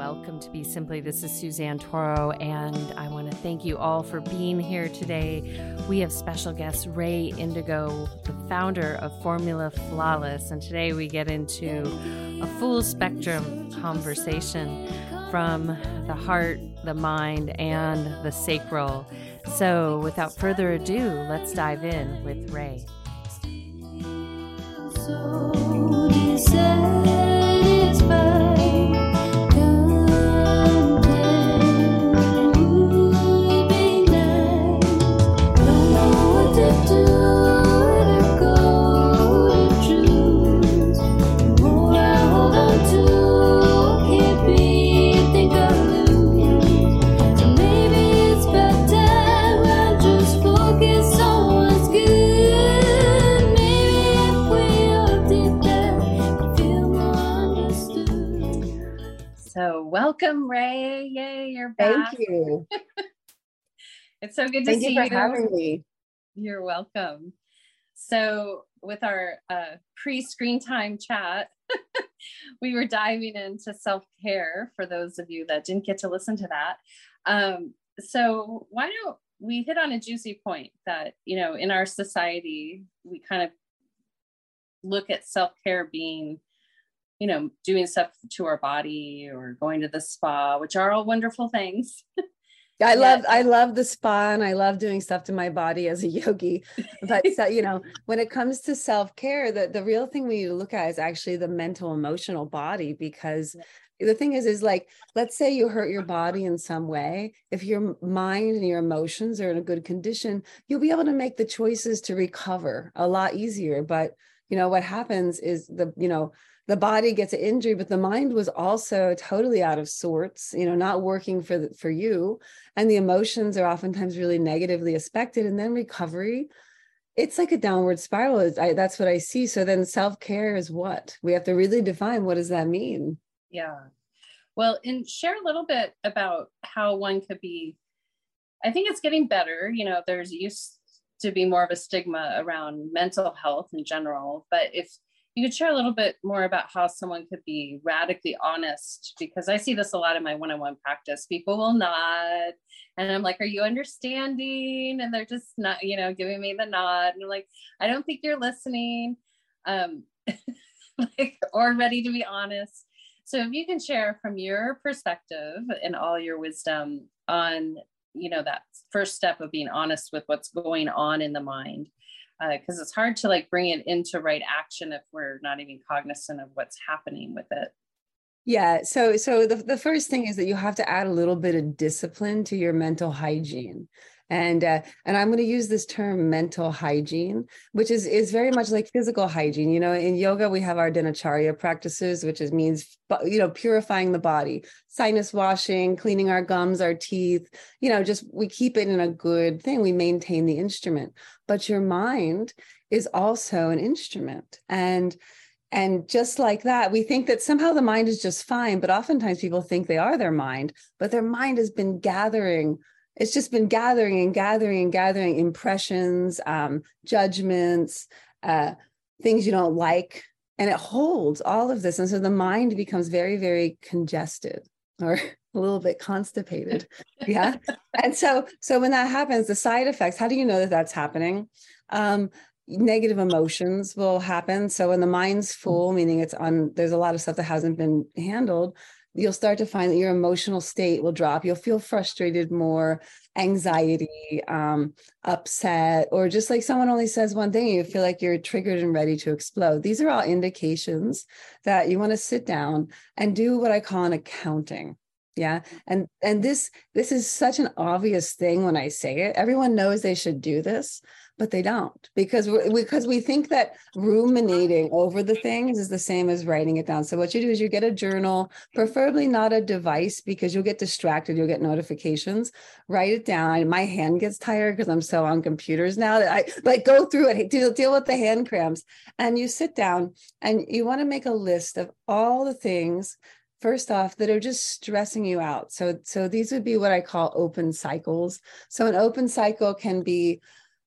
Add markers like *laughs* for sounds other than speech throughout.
welcome to Be Simply. This is Suzanne Toro, and I want to thank you all for being here today. We have special guest Rae Indigo, the founder of Formula Flawless, and today we get into a full spectrum conversation from the heart, the mind, and the sacral. So, without further ado, let's dive in with Ray. So welcome, Rae. Yay, you're back. Thank you. *laughs* it's so good to Thank see you. Thank you for having me. You're welcome. So, with our uh, pre screen time chat, *laughs* we were diving into self care for those of you that didn't get to listen to that. Um, so, why don't we hit on a juicy point that, you know, in our society, we kind of look at self care being you know, doing stuff to our body or going to the spa, which are all wonderful things. *laughs* I love I love the spa and I love doing stuff to my body as a yogi. But so, you know, *laughs* when it comes to self-care, the, the real thing we need to look at is actually the mental emotional body because the thing is is like let's say you hurt your body in some way if your mind and your emotions are in a good condition you'll be able to make the choices to recover a lot easier but you know what happens is the you know the body gets an injury but the mind was also totally out of sorts you know not working for the, for you. And the emotions are oftentimes really negatively affected and then recovery it's like a downward spiral. I, that's what i see. So then self-care is what? We have to really define what does that mean. Yeah. Well and share a little bit about how one could be i think it's getting better. You know there's used to be more of a stigma around mental health in general but if you could share a little bit more about how someone could be radically honest because i see this a lot in my one-on-one practice. People will nod and i'm like are you understanding? And they're just not you know giving me the nod and i'm like i don't think you're listening um *laughs* like or ready to be honest. So if you can share from your perspective and all your wisdom on you know that first step of being honest with what's going on in the mind because uh, it's hard to like bring it into right action if we're not even cognizant of what's happening with it. Yeah so so the, the first thing is that you have to add a little bit of discipline to your mental hygiene and uh, and i'm going to use this term mental hygiene which is is very much like physical hygiene. You know in yoga we have our dinacharya practices which is means you know purifying the body sinus washing cleaning our gums our teeth you know just we keep it in a good thing. We maintain the instrument. But your mind is also an instrument. And and just like that, we think that somehow the mind is just fine, but oftentimes people think they are their mind, but their mind has been gathering it's just been gathering and gathering and gathering impressions, um, judgments, uh, things you don't like, and it holds all of this. And so the mind becomes very, very congested or *laughs* a little bit constipated. Yeah. *laughs* and so, so when that happens, the side effects, how do you know that that's happening? Um, negative emotions will happen. So when the mind's full, meaning it's on, there's a lot of stuff that hasn't been handled you'll start to find that your emotional state will drop. You'll feel frustrated more, anxiety, um, upset, or just like someone only says one thing, you feel like you're triggered and ready to explode. These are all indications that you want to sit down and do what I call an accounting yeah and and this this is such an obvious thing when i say it everyone knows they should do this but they don't because we, because we think that ruminating over the things is the same as writing it down. So what you do is you get a journal, preferably not a device because you'll get distracted, you'll get notifications. Write it down. My hand gets tired because I'm so on computers now that I like go through it, deal, deal with the hand cramps, and you sit down and you want to make a list of all the things first off that are just stressing you out so so these would be what i call open cycles so an open cycle can be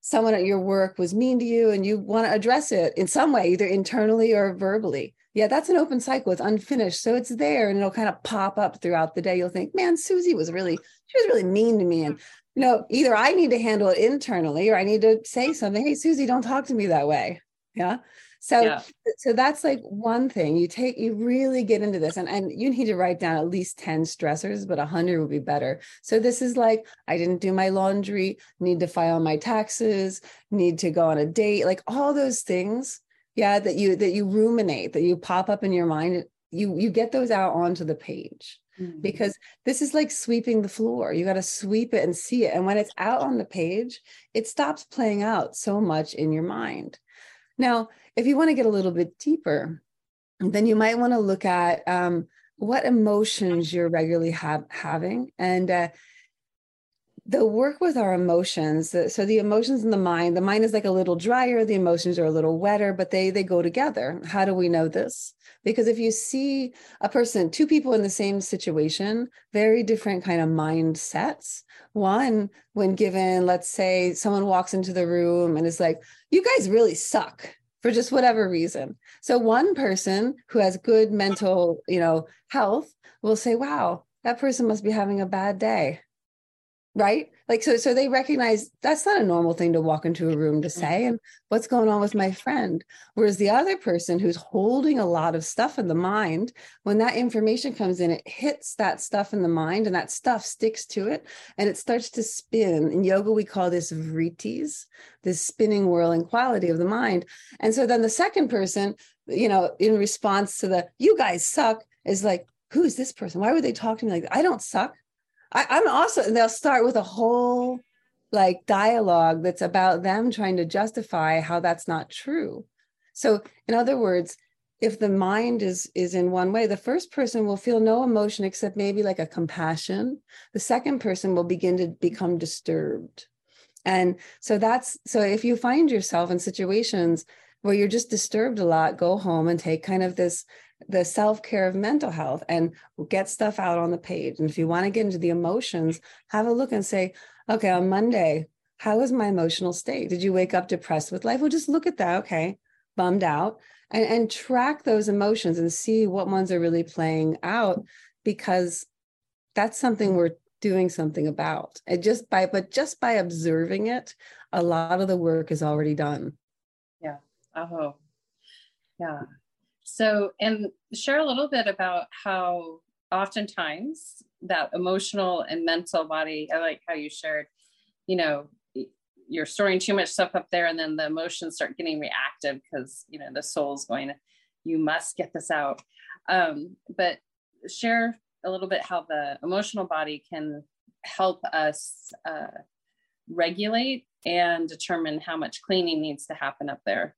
someone at your work was mean to you and you want to address it in some way, either internally or verbally. Yeah, that's an open cycle. It's unfinished. So it's there and it'll kind of pop up throughout the day. You'll think, man, Susie was really, she was really mean to me. And, you know, either I need to handle it internally or I need to say something. Hey, Susie, don't talk to me that way. Yeah. So, yeah. so that's like one thing you take, you really get into this and, and you need to write down at least 10 stressors, but a hundred would be better. So this is like, I didn't do my laundry, need to file my taxes, need to go on a date, like all those things. Yeah. That you, that you ruminate, that you pop up in your mind, you, you get those out onto the page. Mm-hmm. Because this is like sweeping the floor. You got to sweep it and see it. And when it's out on the page, it stops playing out so much in your mind. Now, if you want to get a little bit deeper, then you might want to look at um, what emotions you're regularly have, having and uh, the work with our emotions so the emotions in the mind the mind is like a little drier the emotions are a little wetter but they they go together. How do we know this? Because if you see a person two people in the same situation very different kind of mindsets. One when given let's say someone walks into the room and is like you guys really suck for just whatever reason. So one person who has good mental you know health will say wow that person must be having a bad day right? Like so so they recognize that's not a normal thing to walk into a room to mm-hmm. say and what's going on with my friend? Whereas the other person who's holding a lot of stuff in the mind when that information comes in it hits that stuff in the mind and that stuff sticks to it and it starts to spin. In yoga we call this vritis this spinning whirling quality of the mind. And so then the second person you know in response to the you guys suck is like who's this person? Why would they talk to me like that? i don't suck I, I'm also, and they'll start with a whole like dialogue that's about them trying to justify how that's not true. So, in other words, if the mind is is in one way the first person will feel no emotion except maybe like a compassion the second person will begin to become disturbed and so that's so if you find yourself in situations where you're just disturbed a lot go home and take kind of this the self-care of mental health and get stuff out on the page. And if you want to get into the emotions have a look and say okay on monday how was my emotional state? Did you wake up depressed with life? Well just look at that okay bummed out and, and track those emotions and see what ones are really playing out because that's something we're doing something about. And just by but just by observing it a lot of the work is already done oh yeah so, and share a little bit about how oftentimes that emotional and mental body, I like how you shared, you know, you're storing too much stuff up there and then the emotions start getting reactive because, you know, the soul's going, you must get this out. Um, but share a little bit how the emotional body can help us uh, regulate and determine how much cleaning needs to happen up there.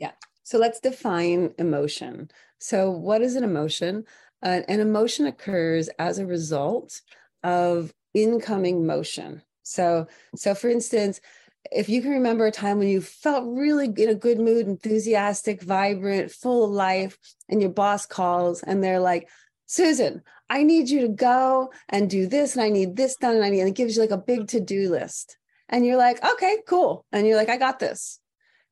Yeah. So let's define emotion. So, what is an emotion? Uh, an emotion occurs as a result of incoming motion. So, so for instance, if you can remember a time when you felt really in a good mood, enthusiastic, vibrant, full of life, and your boss calls and they're like, Susan, I need you to go and do this, and I need this done, and I need, and it gives you like a big to do list. And you're like, okay, cool. And you're like, I got this.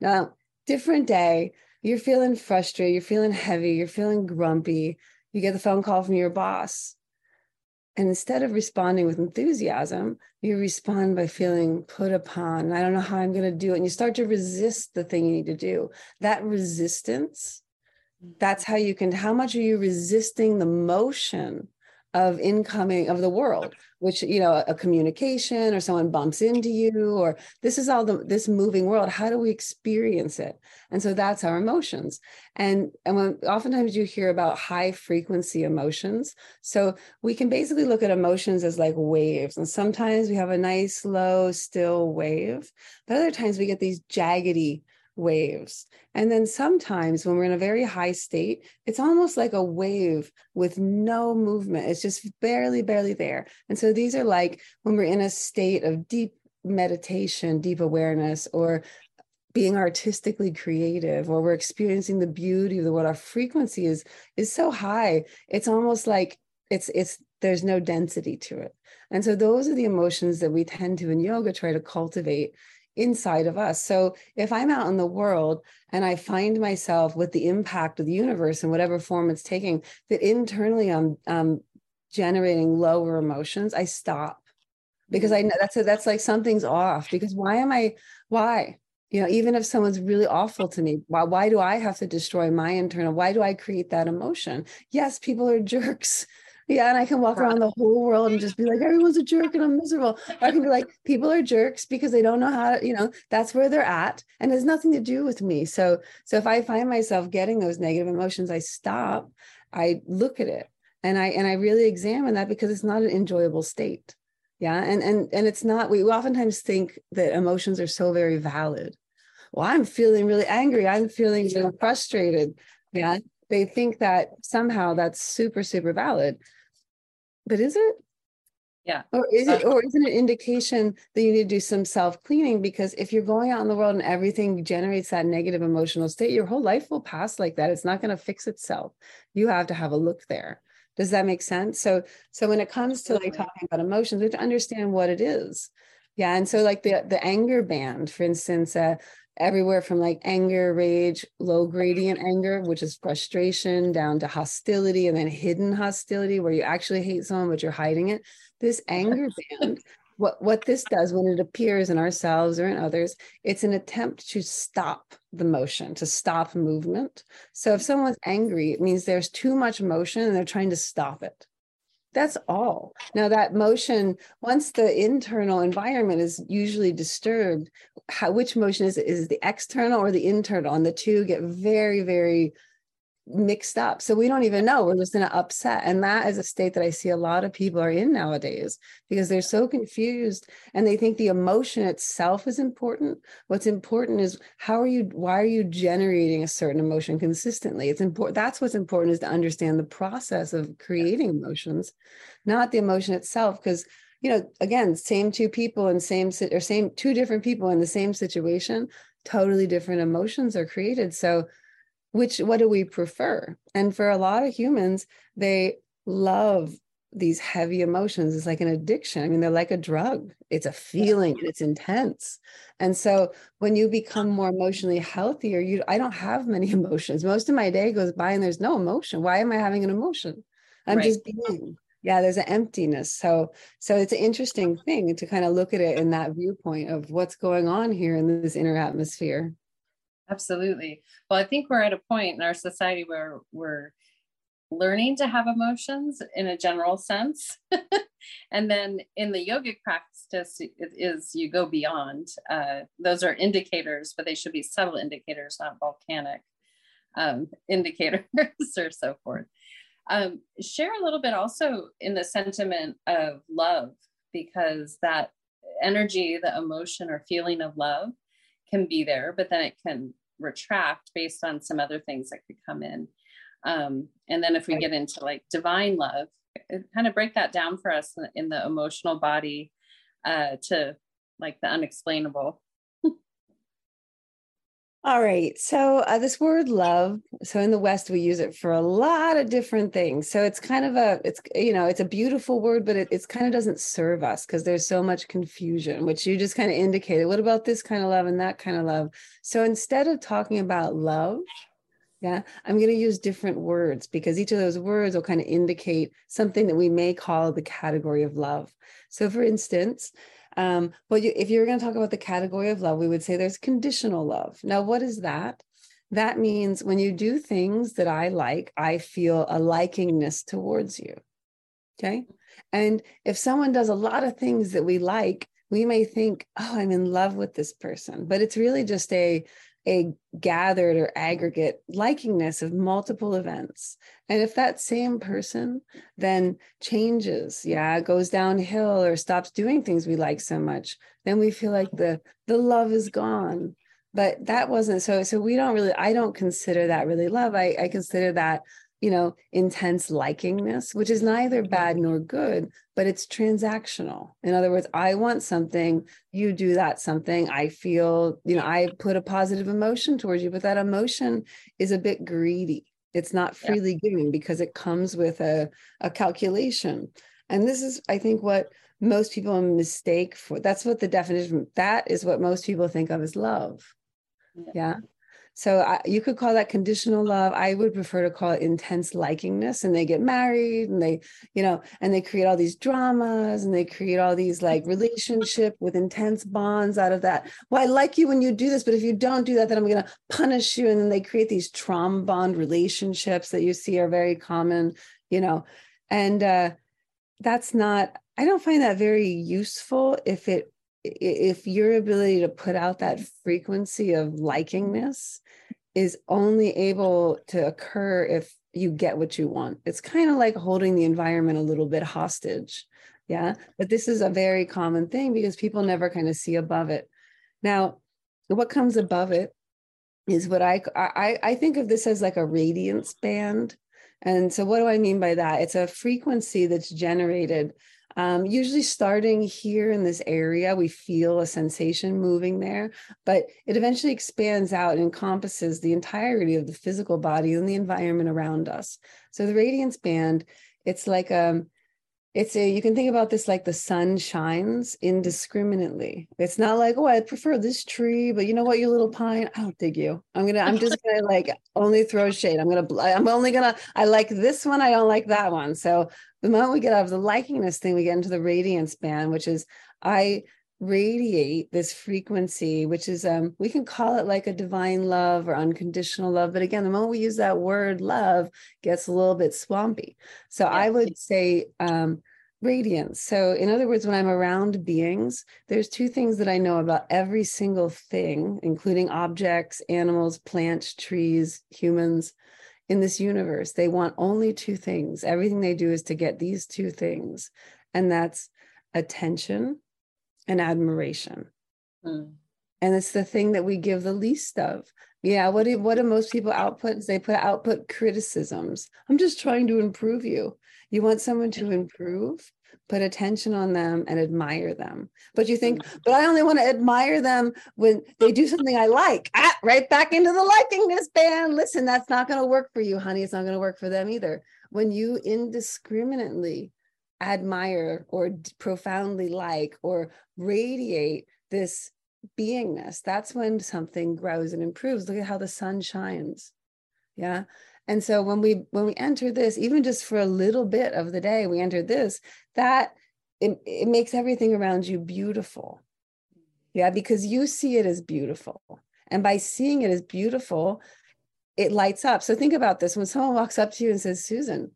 Now, different day, you're feeling frustrated, you're feeling heavy, you're feeling grumpy, you get the phone call from your boss. And instead of responding with enthusiasm, you respond by feeling put upon. I don't know how I'm going to do it. And you start to resist the thing you need to do. That resistance, mm-hmm. that's how you can, how much are you resisting the motion of incoming of the world which you know a communication or someone bumps into you or this is all the this moving world. How do we experience it? And so that's our emotions. And and when oftentimes you hear about high frequency emotions. So we can basically look at emotions as like waves. And sometimes we have a nice low still wave but other times we get these jaggedy waves. And then sometimes when we're in a very high state, it's almost like a wave with no movement. It's just barely, barely there. And so these are like when we're in a state of deep meditation, deep awareness, or being artistically creative or we're experiencing the beauty of the what our frequency is is so high it's almost like it's it's there's no density to it and so those are the emotions that we tend to in yoga try to cultivate inside of us. So if I'm out in the world and I find myself with the impact of the universe in whatever form it's taking, that internally I'm um, generating lower emotions, I stop because I know that's a, that's like something's off. Because why am I? Why? You know, even if someone's really awful to me, why why do I have to destroy my internal? Why do I create that emotion? Yes, people are *laughs* jerks. Yeah, and I can walk around the whole world and just be like, everyone's a jerk and I'm miserable. Or I can be like, people are jerks because they don't know how to, you know, that's where they're at. And has nothing to do with me. So, so if I find myself getting those negative emotions, I stop, I look at it and I and I really examine that because it's not an enjoyable state. Yeah. And and and it's not, we oftentimes think that emotions are so very valid. Well, I'm feeling really angry. I'm feeling really frustrated. Yeah. They think that somehow that's super, super valid but is it? Yeah. Or is it, uh, or isn't it an indication that you need to do some self cleaning? Because if you're going out in the world and everything generates that negative emotional state, your whole life will pass like that. It's not going to fix itself. You have to have a look there. Does that make sense? So, so when it comes to like talking about emotions, we have to understand what it is. Yeah, and so like the the anger band, for instance, uh, everywhere from like anger, rage, low gradient mm-hmm. anger, which is frustration, down to hostility and then hidden hostility, where you actually hate someone, but you're hiding it. This anger band, what, what this does when it appears in ourselves or in others, it's an attempt to stop the motion, to stop movement. So if someone's angry, it means there's too much motion and they're trying to stop it. That's all. Now, that motion, once the internal environment is usually disturbed, how, which motion is it? Is the external or the internal? And the two get very, very mixed up. So we don't even know. We're just in an upset. And that is a state that I see a lot of people are in nowadays because they're so confused and they think the emotion itself is important. What's important is how are you, why are you generating a certain emotion consistently? It's important. That's what's important is to understand the process of creating emotions, not the emotion itself. Because you know, again, same two people and same or same two different people in the same situation, totally different emotions are created. So which what do we prefer? And for a lot of humans they love these heavy emotions. It's like an addiction. I mean they're like a drug. It's a feeling and it's intense. And so when you become more emotionally healthier you i don't have many *laughs* emotions. Most of my day goes by and there's no emotion. Why am i having an emotion? I'm right. just being. Yeah there's an emptiness. So so it's an interesting thing to kind of look at it in that viewpoint of what's going on here in this inner atmosphere Absolutely. Well, I think we're at a point in our society where we're learning to have emotions in a general sense. *laughs* and then in the yogic practice is you go beyond. Uh, those are indicators, but they should be subtle indicators, not volcanic um, *laughs* indicators or so forth. Um, share a little bit also in the sentiment of love, because that energy, the emotion or feeling of love can be there, but then it can retract based on some other things that could come in. Um, and then if we get into like divine love, kind of break that down for us in the emotional body uh, to like the unexplainable. All right. So, uh, this word love, so in the West, we use it for a lot of different things. So, it's kind of a, it's, you know, it's a beautiful word, but it it's kind of doesn't serve us because there's so much confusion, which you just kind of indicated. What about this kind of love and that kind of love? So, instead of talking about love, yeah, I'm going to use different words because each of those words will kind of indicate something that we may call the category of love. So, for instance, um, but you, if you're going to talk about the category of love, we would say there's conditional love. Now, what is that? That means when you do things that I like, I feel a likingness towards you. Okay. And if someone does a lot of things that we like, we may think, oh, I'm in love with this person, but it's really just a a gathered or aggregate likingness of multiple events. And if that same person then changes, yeah, goes downhill or stops doing things we like so much, then we feel like the the love is gone. But that wasn't so. So we don't really, I don't consider that really love. I, I consider that you know, intense likingness, which is neither mm-hmm. bad nor good, but it's transactional. In other words, I want something, you do that something. I feel, you know, I put a positive emotion towards you, but that emotion is a bit greedy. It's not freely yeah. giving because it comes with a, a calculation. And this is, I think, what most people mistake for. That's what the definition, that is what most people think of as love. Yeah. yeah? So I, you could call that conditional love. I would prefer to call it intense likingness. And they get married and they, you know, and they create all these dramas and they create all these like relationship with intense bonds out of that. Well, I like you when you do this, but if you don't do that, then I'm going to punish you. And then they create these trauma bond relationships that you see are very common, you know, and uh, that's not, I don't find that very useful if it if your ability to put out that frequency of likingness is only able to occur if you get what you want. It's kind of like holding the environment a little bit hostage. Yeah. But this is a very common thing because people never kind of see above it. Now, what comes above it is what I, I I think of this as like a radiance band. And so what do I mean by that? It's a frequency that's generated um, usually starting here in this area, we feel a sensation moving there, but it eventually expands out and encompasses the entirety of the physical body and the environment around us. So the radiance band, it's like a, um, it's a you can think about this like the sun shines indiscriminately. It's not like oh i prefer this tree but you know what you little pine i don't dig you. I'm gonna i'm just gonna like only throw shade. I'm gonna i'm only gonna i like this one i don't like that one. So the moment we get out of the likingness thing we get into the radiance band which is i radiate this frequency which is um we can call it like a divine love or unconditional love but again the moment we use that word love gets a little bit swampy. So yeah. i would say um radiance. So in other words when i'm around beings there's two things that i know about every single thing including objects animals plants trees humans in this universe they want only two things everything they do is to get these two things and that's attention and admiration. Mm. And it's the thing that we give the least of. Yeah, what do what do most people output? They put output criticisms. I'm just trying to improve you. You want someone to improve, put attention on them and admire them. But you think, mm. but I only want to admire them when they do something I like. Ah, right back into the likingness band. Listen, that's not going to work for you, honey. It's not going to work for them either. When you indiscriminately admire or profoundly like or radiate this beingness that's when something grows and improves look at how the sun shines yeah and so when we when we enter this even just for a little bit of the day we enter this that it, it makes everything around you beautiful yeah because you see it as beautiful and by seeing it as beautiful it lights up so think about this when someone walks up to you and says susan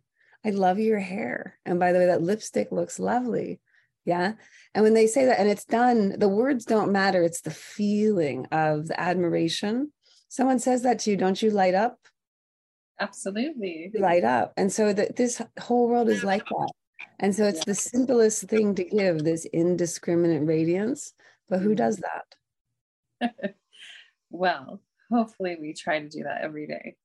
I love your hair. And by the way, that lipstick looks lovely. Yeah. And when they say that, and it's done, the words don't matter. It's the feeling of the admiration. Someone says that to you, don't you light up? Absolutely. Light up. And so that this whole world is like that. And so it's yeah. the simplest thing to give this indiscriminate radiance. But who mm-hmm. does that? *laughs* well, hopefully we try to do that every day.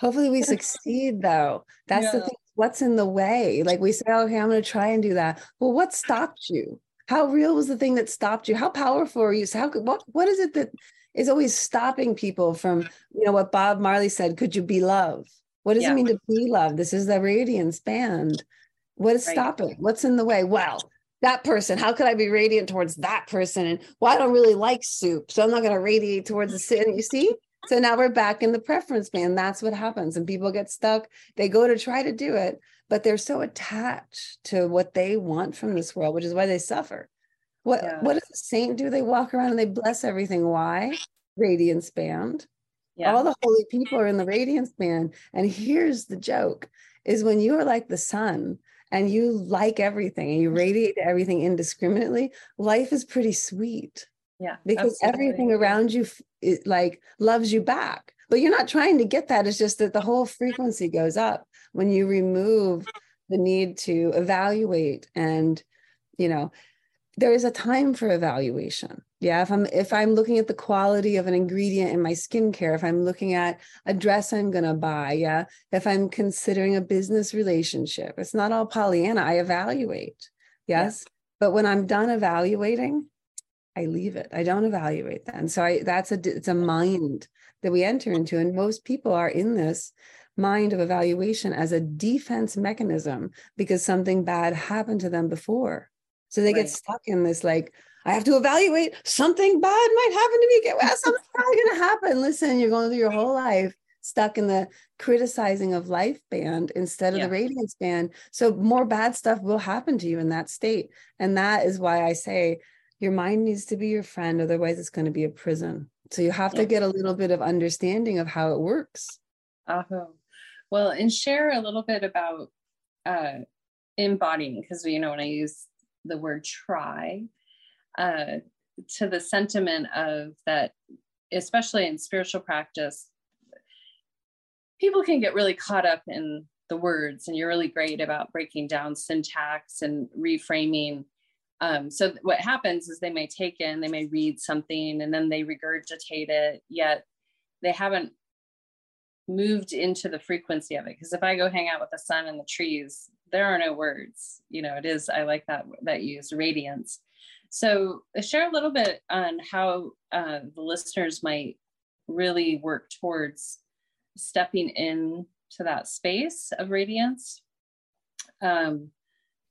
Hopefully we *laughs* succeed though. That's yeah. the thing. What's in the way? Like we say, oh, okay, I'm going to try and do that. Well, what stopped you? How real was the thing that stopped you? How powerful are you? So how what what is it that is always stopping people from, you know, what Bob Marley said, could you be love? What does yeah. it mean to be love? This is the radiance band. What is right. stopping? What's in the way? Well, that person, how could I be radiant towards that person? And well, I don't really like soup, so I'm not going to radiate towards the sin. You see, so now we're back in the preference band. That's what happens. And people get stuck. They go to try to do it, but they're so attached to what they want from this world, which is why they suffer. What yeah. what does a saint do? They walk around and they bless everything. Why? Radiance band. Yeah. All the holy people are in the radiance band. And here's the joke is when you are like the sun and you like everything and you mm-hmm. radiate everything indiscriminately, life is pretty sweet. Yeah. Because absolutely. everything around you it, like loves you back. But you're not trying to get that. It's just that the whole frequency goes up when you remove the need to evaluate and you know there is a time for evaluation yeah if i'm if i'm looking at the quality of an ingredient in my skincare if i'm looking at a dress i'm going to buy yeah if i'm considering a business relationship it's not all pollyanna i evaluate yes yeah. but when i'm done evaluating I leave it. I don't evaluate then so I that's a it's a mind that we enter into. And most people are in this mind of evaluation as a defense mechanism because something bad happened to them before. So they right. get stuck in this like, I have to evaluate something bad might happen to me. Well, something's *laughs* probably going to happen. Listen, you're going through your whole life stuck in the criticizing of life band instead of yeah. the radiance band. So more bad stuff will happen to you in that state. And that is why I say your mind needs to be your friend. Otherwise, it's going to be a prison. So you have to get a little bit of understanding of how it works. Uh-huh. Well, and share a little bit about uh, embodying, because you know when I use the word try, uh, to the sentiment of that, especially in spiritual practice, people can get really caught up in the words, and you're really great about breaking down syntax and reframing um, so what happens is they may take in, they may read something and then they regurgitate it, yet they haven't moved into the frequency of it. Because if I go hang out with the sun and the trees, there are no words. You know, it is, I like that that you use radiance. So uh, share a little bit on how uh, the listeners might really work towards stepping in to that space of radiance. Um,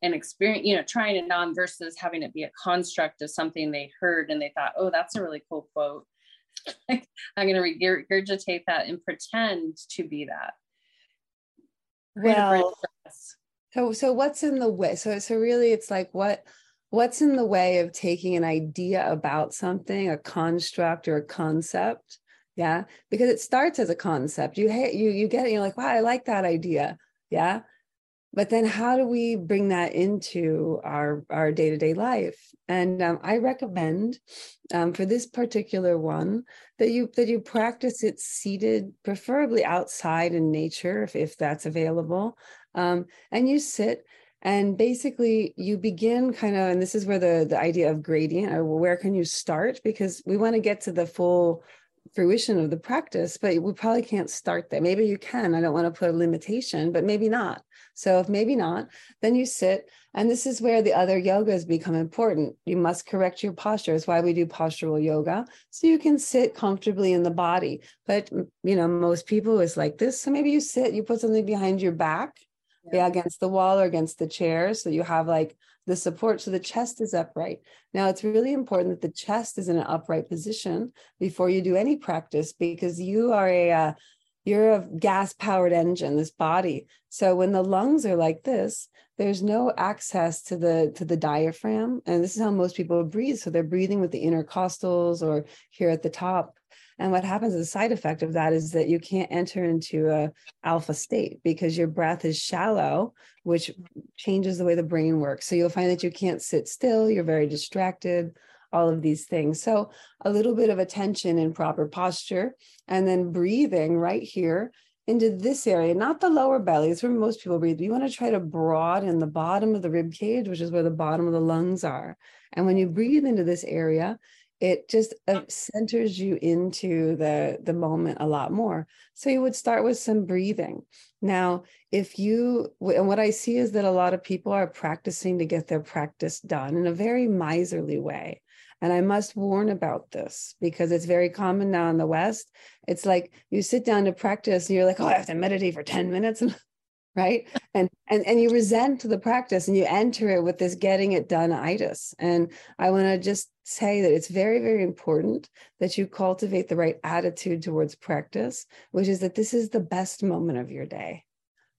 and experience, you know, trying it on versus having it be a construct of something they heard and they thought, oh, that's a really cool quote. *laughs* I'm going to regurgitate that and pretend to be that. Well, so so what's in the way? So so really, it's like what what's in the way of taking an idea about something, a construct or a concept, yeah, because it starts as a concept. You hate you you get it. You're like, wow, I like that idea, yeah but then how do we bring that into our our day-to-day life and um, i recommend um, for this particular one that you that you practice it seated preferably outside in nature if, if that's available um, and you sit and basically you begin kind of and this is where the the idea of gradient or where can you start because we want to get to the full fruition of the practice, but we probably can't start there. Maybe you can. I don't want to put a limitation, but maybe not. So if maybe not, then you sit. And this is where the other yogas become important. You must correct your posture. It's why we do postural yoga. So you can sit comfortably in the body. But you know, most people is like this. So maybe you sit, you put something behind your back, yeah. yeah, against the wall or against the chair. So you have like the support so the chest is upright. Now, it's really important that the chest is in an upright position before you do any practice because you are a uh, you're a gas powered engine this body. So when the lungs are like this there's no access to the to the diaphragm. And this is how most people breathe. So they're breathing with the intercostals or here at the top. And what happens as a side effect of that is that you can't enter into a alpha state because your breath is shallow, which changes the way the brain works. So you'll find that you can't sit still, you're very distracted, all of these things. So a little bit of attention in proper posture and then breathing right here into this area, not the lower belly. It's where most people breathe. You want to try to broaden the bottom of the rib cage, which is where the bottom of the lungs are. And when you breathe into this area, it just uh, centers you into the the moment a lot more so you would start with some breathing now if you and what i see is that a lot of people are practicing to get their practice done in a very miserly way and i must warn about this because it's very common now in the west. It's like you sit down to practice and you're like oh i have to meditate for 10 minutes *laughs* right? And and and you resent the practice and you enter it with this getting it done itis. And i want to just say that it's very very important that you cultivate the right attitude towards practice which is that this is the best moment of your day.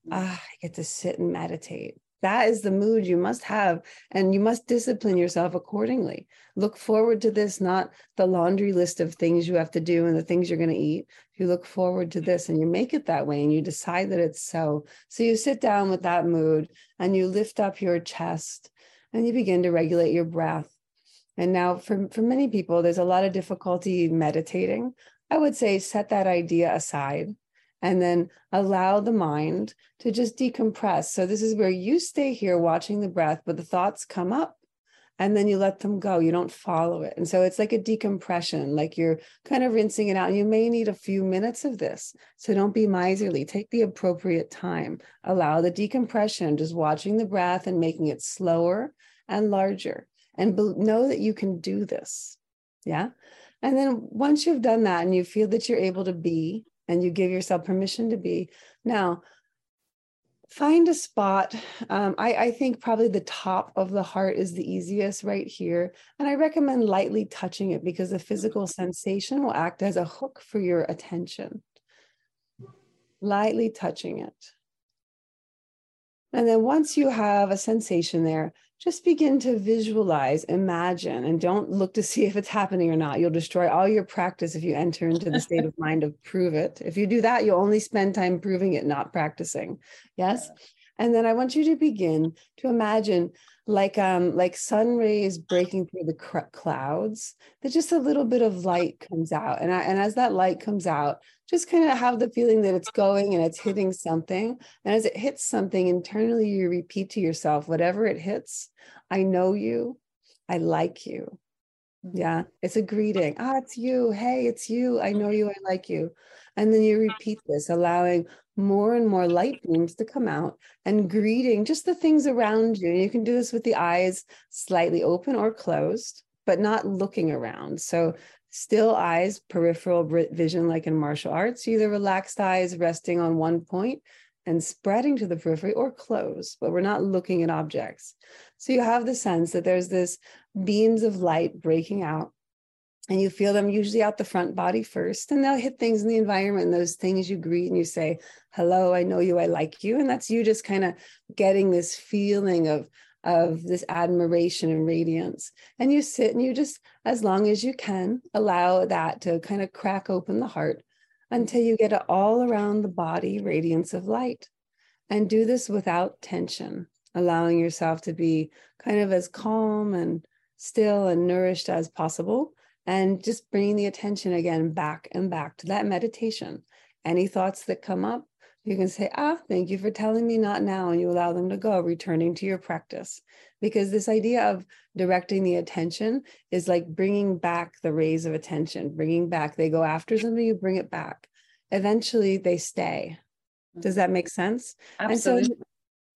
Mm. ah i get to sit and meditate that is the mood you must have, and you must discipline yourself accordingly. Look forward to this, not the laundry list of things you have to do and the things you're going to eat. You look forward to this and you make it that way and you decide that it's so. So you sit down with that mood and you lift up your chest and you begin to regulate your breath. And now, for, for many people, there's a lot of difficulty meditating. I would say set that idea aside and then allow the mind to just decompress. So, this is where you stay here watching the breath, but the thoughts come up and then you let them go. You don't follow it. And so, it's like a decompression, like you're kind of rinsing it out. You may need a few minutes of this. So, don't be miserly. Take the appropriate time. Allow the decompression, just watching the breath and making it slower and larger. And know that you can do this. Yeah. And then once you've done that and you feel that you're able to be and you give yourself permission to be. Now, find a spot. Um, I, I, think probably the top of the heart is the easiest right here. And I recommend lightly touching it because the physical sensation will act as a hook for your attention. Lightly touching it. And then once you have a sensation there, just begin to visualize, imagine, and don't look to *laughs* see if it's happening or not. You'll destroy all your practice if you enter into the state of mind of prove it. If you do that, you'll only spend time proving it, not practicing. Yes. And then I want you to begin to imagine like um like sun rays breaking through the cr- clouds that just a little bit of light comes out and I, and as that light comes out just kind of have the feeling that it's going and it's hitting something. And as it hits something internally you repeat to yourself whatever it hits i know you. I like you. Mm-hmm. yeah it's a greeting. Ah it's you. Hey it's you. I know you. I like you. And then you repeat this allowing more and more light beams to come out and greeting just the things around you. You can do this with the eyes slightly open or closed, but not looking around. So, still eyes, peripheral vision, like in martial arts, either relaxed eyes resting on one point and spreading to the periphery or closed, but we're not looking at objects. So, you have the sense that there's this beams of light breaking out and you feel them usually out the front body first and they'll hit things in the environment and those things you greet and you say hello i know you i like you and that's you just kind of getting this feeling of of this admiration and radiance. And you sit and you just as long as you can allow that to kind of crack open the heart until you get it all around the body radiance of light. And do this without tension allowing yourself to be kind of as calm and still and nourished as possible. And just bringing the attention again back and back to that meditation. Any thoughts that come up, you can say, Ah, thank you for telling me not now. And you allow them to go, returning to your practice. Because this idea of directing the attention is like bringing back the rays of attention, bringing back, they go after something, you bring it back. Eventually they stay. Does that make sense? Absolutely. And so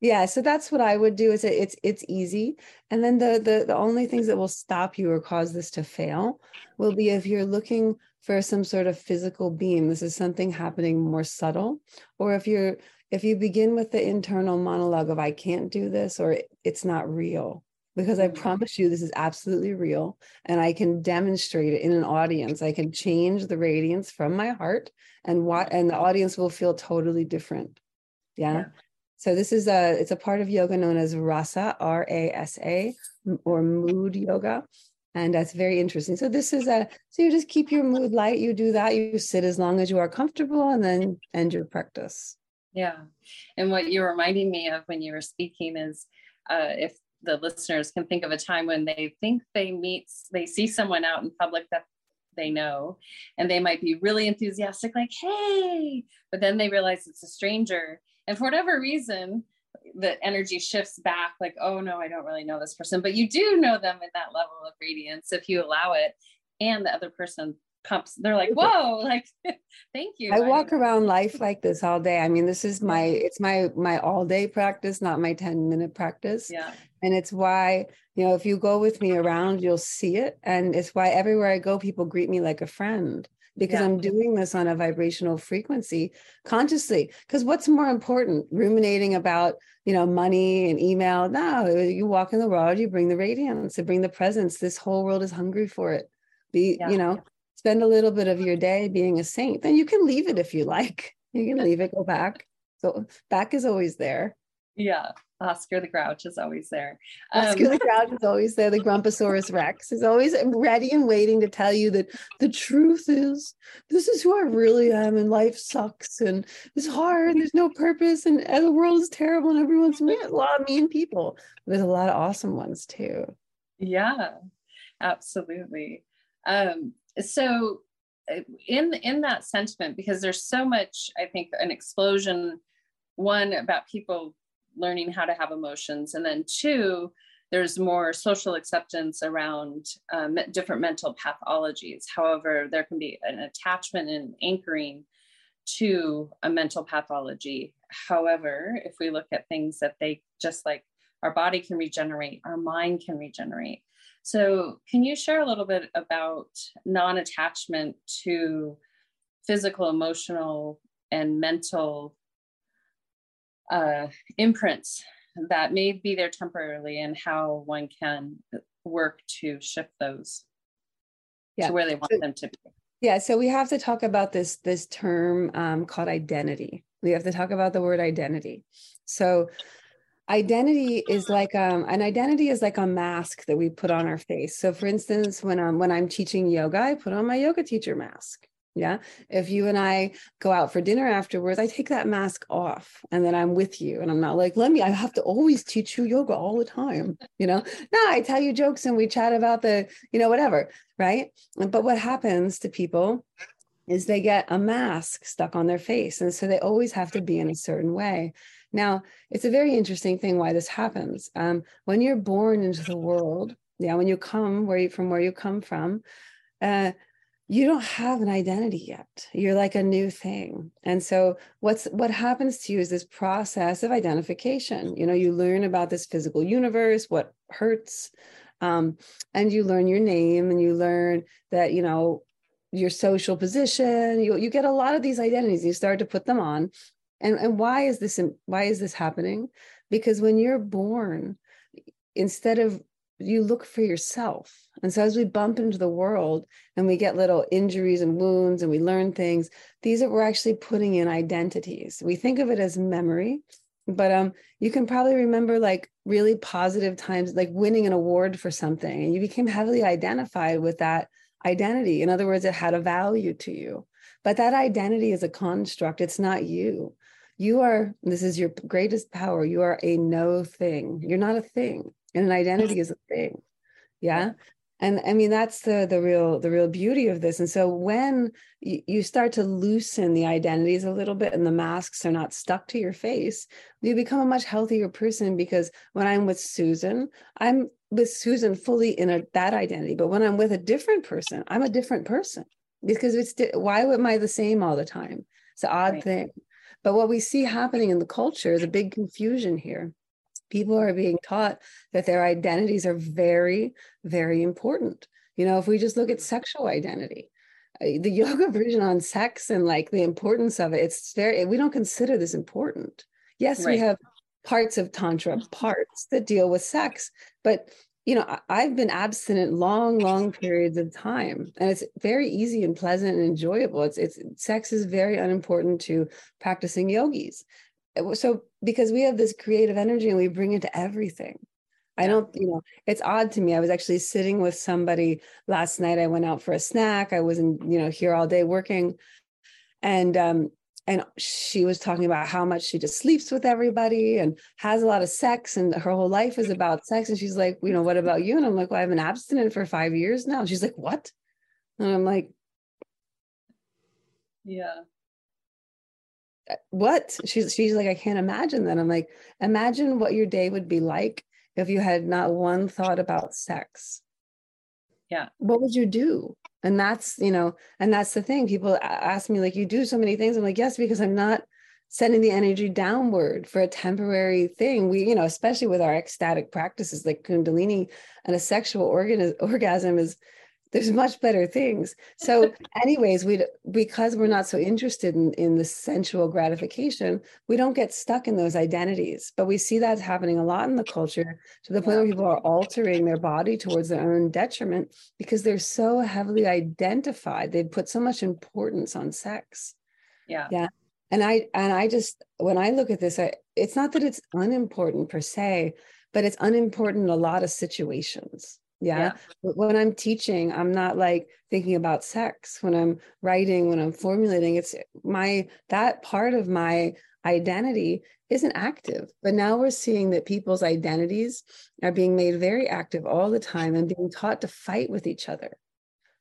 yeah so that's what i would do is it's it's easy and then the, the the only things that will stop you or cause this to fail will be if you're looking for some sort of physical beam this is something happening more subtle or if you're if you begin with the internal monologue of i can't do this or it's not real because i mm-hmm. promise you this is absolutely real and i can demonstrate it in an audience i can change the radiance from my heart and what and the audience will feel totally different yeah. yeah. So this is a it's a part of yoga known as rasa, R A S A, or mood yoga. And that's very interesting. So this is a so you just keep your mood light. You do that. You sit as long as you are comfortable, and then end your practice. Yeah, and what you're reminding me of when you were speaking is, uh, if the listeners can think of a time when they think they meet, they see someone out in public that they know, and they might be really enthusiastic, like "Hey," but then they realize it's a stranger, and for whatever reason, the energy shifts back like, oh no, I don't really know this person. But you do know them in that level of radiance if you allow it. And the other person pumps, they're like, whoa, *laughs* like thank you. I walk around life like this all day. I mean, this is my it's my my all day practice, not my 10 minute practice. Yeah. And it's why, you know, if you go with me around, you'll see it. And it's why everywhere I go, people greet me like a friend because yeah. I'm doing this on a vibrational frequency consciously. Because what's more important, ruminating about, you know, money and email? No, you walk in the world, you bring the radiance, you bring the presence. This whole world is hungry for it. Be, yeah. you know, spend a little bit of your day being a saint. Then you can leave it if you like. You can *laughs* leave it, go back. So back is always there. Yeah. Oscar the Grouch is always there. Oscar um, the Grouch is always there. The Grumposaurus Rex is always ready and waiting to tell you that the truth is this is who I really am, and life sucks, and it's hard, and there's no purpose, and, and the world is terrible, and everyone's mean, a lot of mean people. There's a lot of awesome ones too. Yeah, absolutely. Um, so uh, in in that sentiment, because there's so much, I think, an explosion. One about people learning how to have emotions. And then two, there's more social acceptance around um, different mental pathologies. However, there can be an attachment and anchoring to a mental pathology. However, if we look at things that they just like our body can regenerate, our mind can regenerate. So, can you share a little bit about non attachment to physical, emotional, and mental uh, imprints that may be there temporarily and how one can work to shift those yeah. to where they want so, them to be. Yeah, so we have to talk about this this term um, called identity. We have to talk about the word identity. So identity is like um, an identity is like a mask that we put on our face. So for instance, when I'm when I'm teaching yoga, I put on my yoga teacher mask. Yeah. If you and I go out for dinner afterwards, I take that mask off and then I'm with you. And I'm not like, let me, I have to always teach you yoga all the time. You know, no, I tell you jokes and we chat about the, you know, whatever. Right. But what happens to people is they get a mask stuck on their face. And so they always have to be in a certain way. Now, it's a very interesting thing why this happens. Um, when you're born into the world, yeah, when you come where you, from where you come from, uh, you don't have an identity yet. You're like a new thing. And so what's what happens to you is this process of identification. You know you learn about this physical universe what hurts um, and you learn your name and you learn that you know your social position. You, you get a lot of these identities you start to put them on. And and why is this why is this happening? Because when you're born instead of you look for yourself. And so as we bump into the world and we get little injuries and wounds and we learn things, these are we're actually putting in identities. We think of it as memory, but um you can probably remember like really positive times like winning an award for something and you became heavily identified with that identity. In other words, it had a value to you. But that identity is a construct, it's not you. You are, this is your greatest power. You are a no thing. You're not a thing and an identity is a thing. Yeah. And i mean that's the the real the real beauty of this. And so when you, you start to loosen the identities a little bit and the masks are not stuck to your face you become a much healthier person because when i'm with Suzanne i'm with Suzanne fully in a, that identity. But when i'm with a different person i'm a different person because it's why am i the same all the time? It's an odd right. thing. But what we see happening in the culture is a big confusion here people are being taught that their identities are very very important. You know if we just look at sexual identity uh, the yoga *laughs* version on sex and like the importance of it it's very we don't consider this important. Yes right. we have parts of tantra parts that deal with sex but you know i've been abstinent long long periods of time and it's very easy and pleasant and enjoyable. It's it's sex is very unimportant to practicing yogis so because we have this creative energy and we bring it to everything I don't, you know, it's odd to me. I was actually sitting with somebody last night. I went out for a snack. I wasn't, you know, here all day working. And um, and she was talking about how much she just sleeps with everybody and has a lot of sex and her whole life is about sex. And she's like, you know, what about you? And I'm like, well, I've been abstinent for five years now. She's like, what? And I'm like, yeah what? She's she's like i can't imagine that. I'm like imagine what your day would be like if you had not one thought about sex. Yeah. What would you do? And that's you know and that's the thing. People ask me like you do so many things. I'm like yes because i'm not sending the energy downward for a temporary thing. We you know especially with our ecstatic practices like kundalini and a sexual organ orgasm is there's much better things. So *laughs* anyways we because we're not so interested in in the sensual gratification we don't get stuck in those identities. But we see that's happening a lot in the culture to the point where people are altering their body towards their own detriment because they're so heavily identified. They've put so much importance on sex. Yeah. Yeah. And i and i just when i look at this I, it's not that it's unimportant per se but it's unimportant in a lot of situations yeah? yeah. When I'm teaching, I'm not like thinking about sex. When I'm writing, when I'm formulating, it's my that part of my identity isn't active. But now we're seeing that people's identities are being made very active all the time and being taught to fight with each other.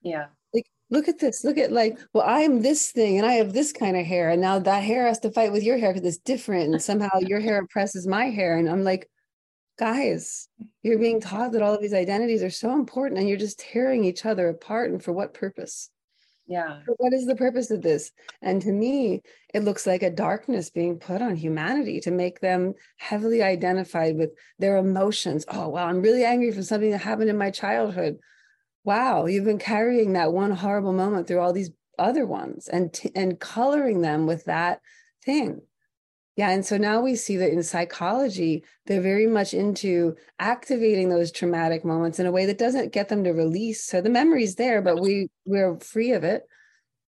Yeah. Like, look at this. Look at like, well, I'm this thing and I have this kind of hair. And now that hair has to fight with your hair because it's different. And somehow your hair oppresses my hair. And I'm like, guys, you're being taught that all of these identities are so important and you're just tearing each other apart. And for what purpose? Yeah. what is the purpose of this? And to me, it looks like a darkness being put on humanity to make them heavily identified with their emotions. Oh, well, I'm really angry for something that happened in my childhood. Wow, you've been carrying that one horrible moment through all these other ones and t- and coloring them with that thing yeah and so now we see that in psychology they're very much into activating those traumatic moments in a way that doesn't get them to release. So the memory's there but we we're free of it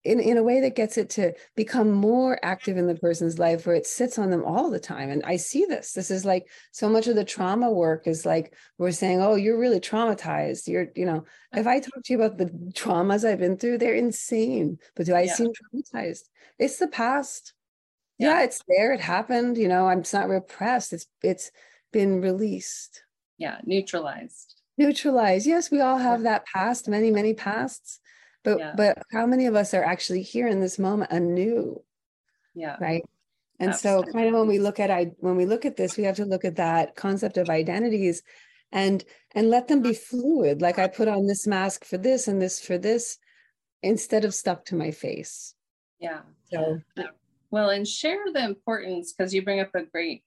in, in a way that gets it to become more active in the person's life where it sits on them all the time. And i see this. This is like so much of the trauma work is like we're saying oh you're really traumatized. You're you know uh-huh. if i talk to you about the traumas i've been through they're insane but do i yeah. seem traumatized? It's the past yeah. yeah it's there it happened you know i'm it's not repressed it's it's been released. Yeah neutralized. Neutralized yes we all have that past many many pasts but yeah. but how many of us are actually here in this moment anew? Yeah. Right? And Absolutely. so kind of when we look at i when we look at this we have to look at that concept of identities and and let them be fluid like i put on this mask for this and this for this instead of stuck to my face. Yeah. So well and share the importance because you bring up a great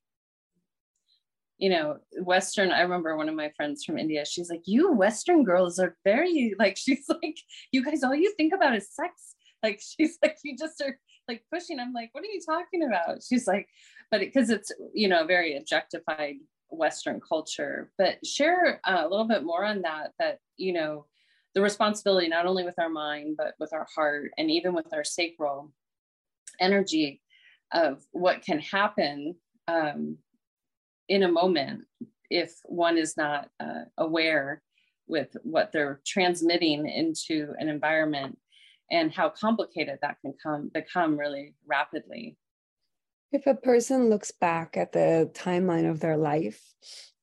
you know, Western, I remember one of my friends from India, she's like, You Western girls are very, *laughs* like, she's like, You guys, all you think about is sex. Like, *laughs* she's like, You just are like pushing. I'm like, What are you talking about? She's like, But because it, it's, you know, very objectified Western culture. But share uh, a little bit more on that, that, you know, the responsibility not only with our mind, but with our heart and even with our sacral energy of what can happen um, in a moment if one is not uh, aware with what they're transmitting into an environment and how complicated that can come become really rapidly. If a person looks back at the timeline of their life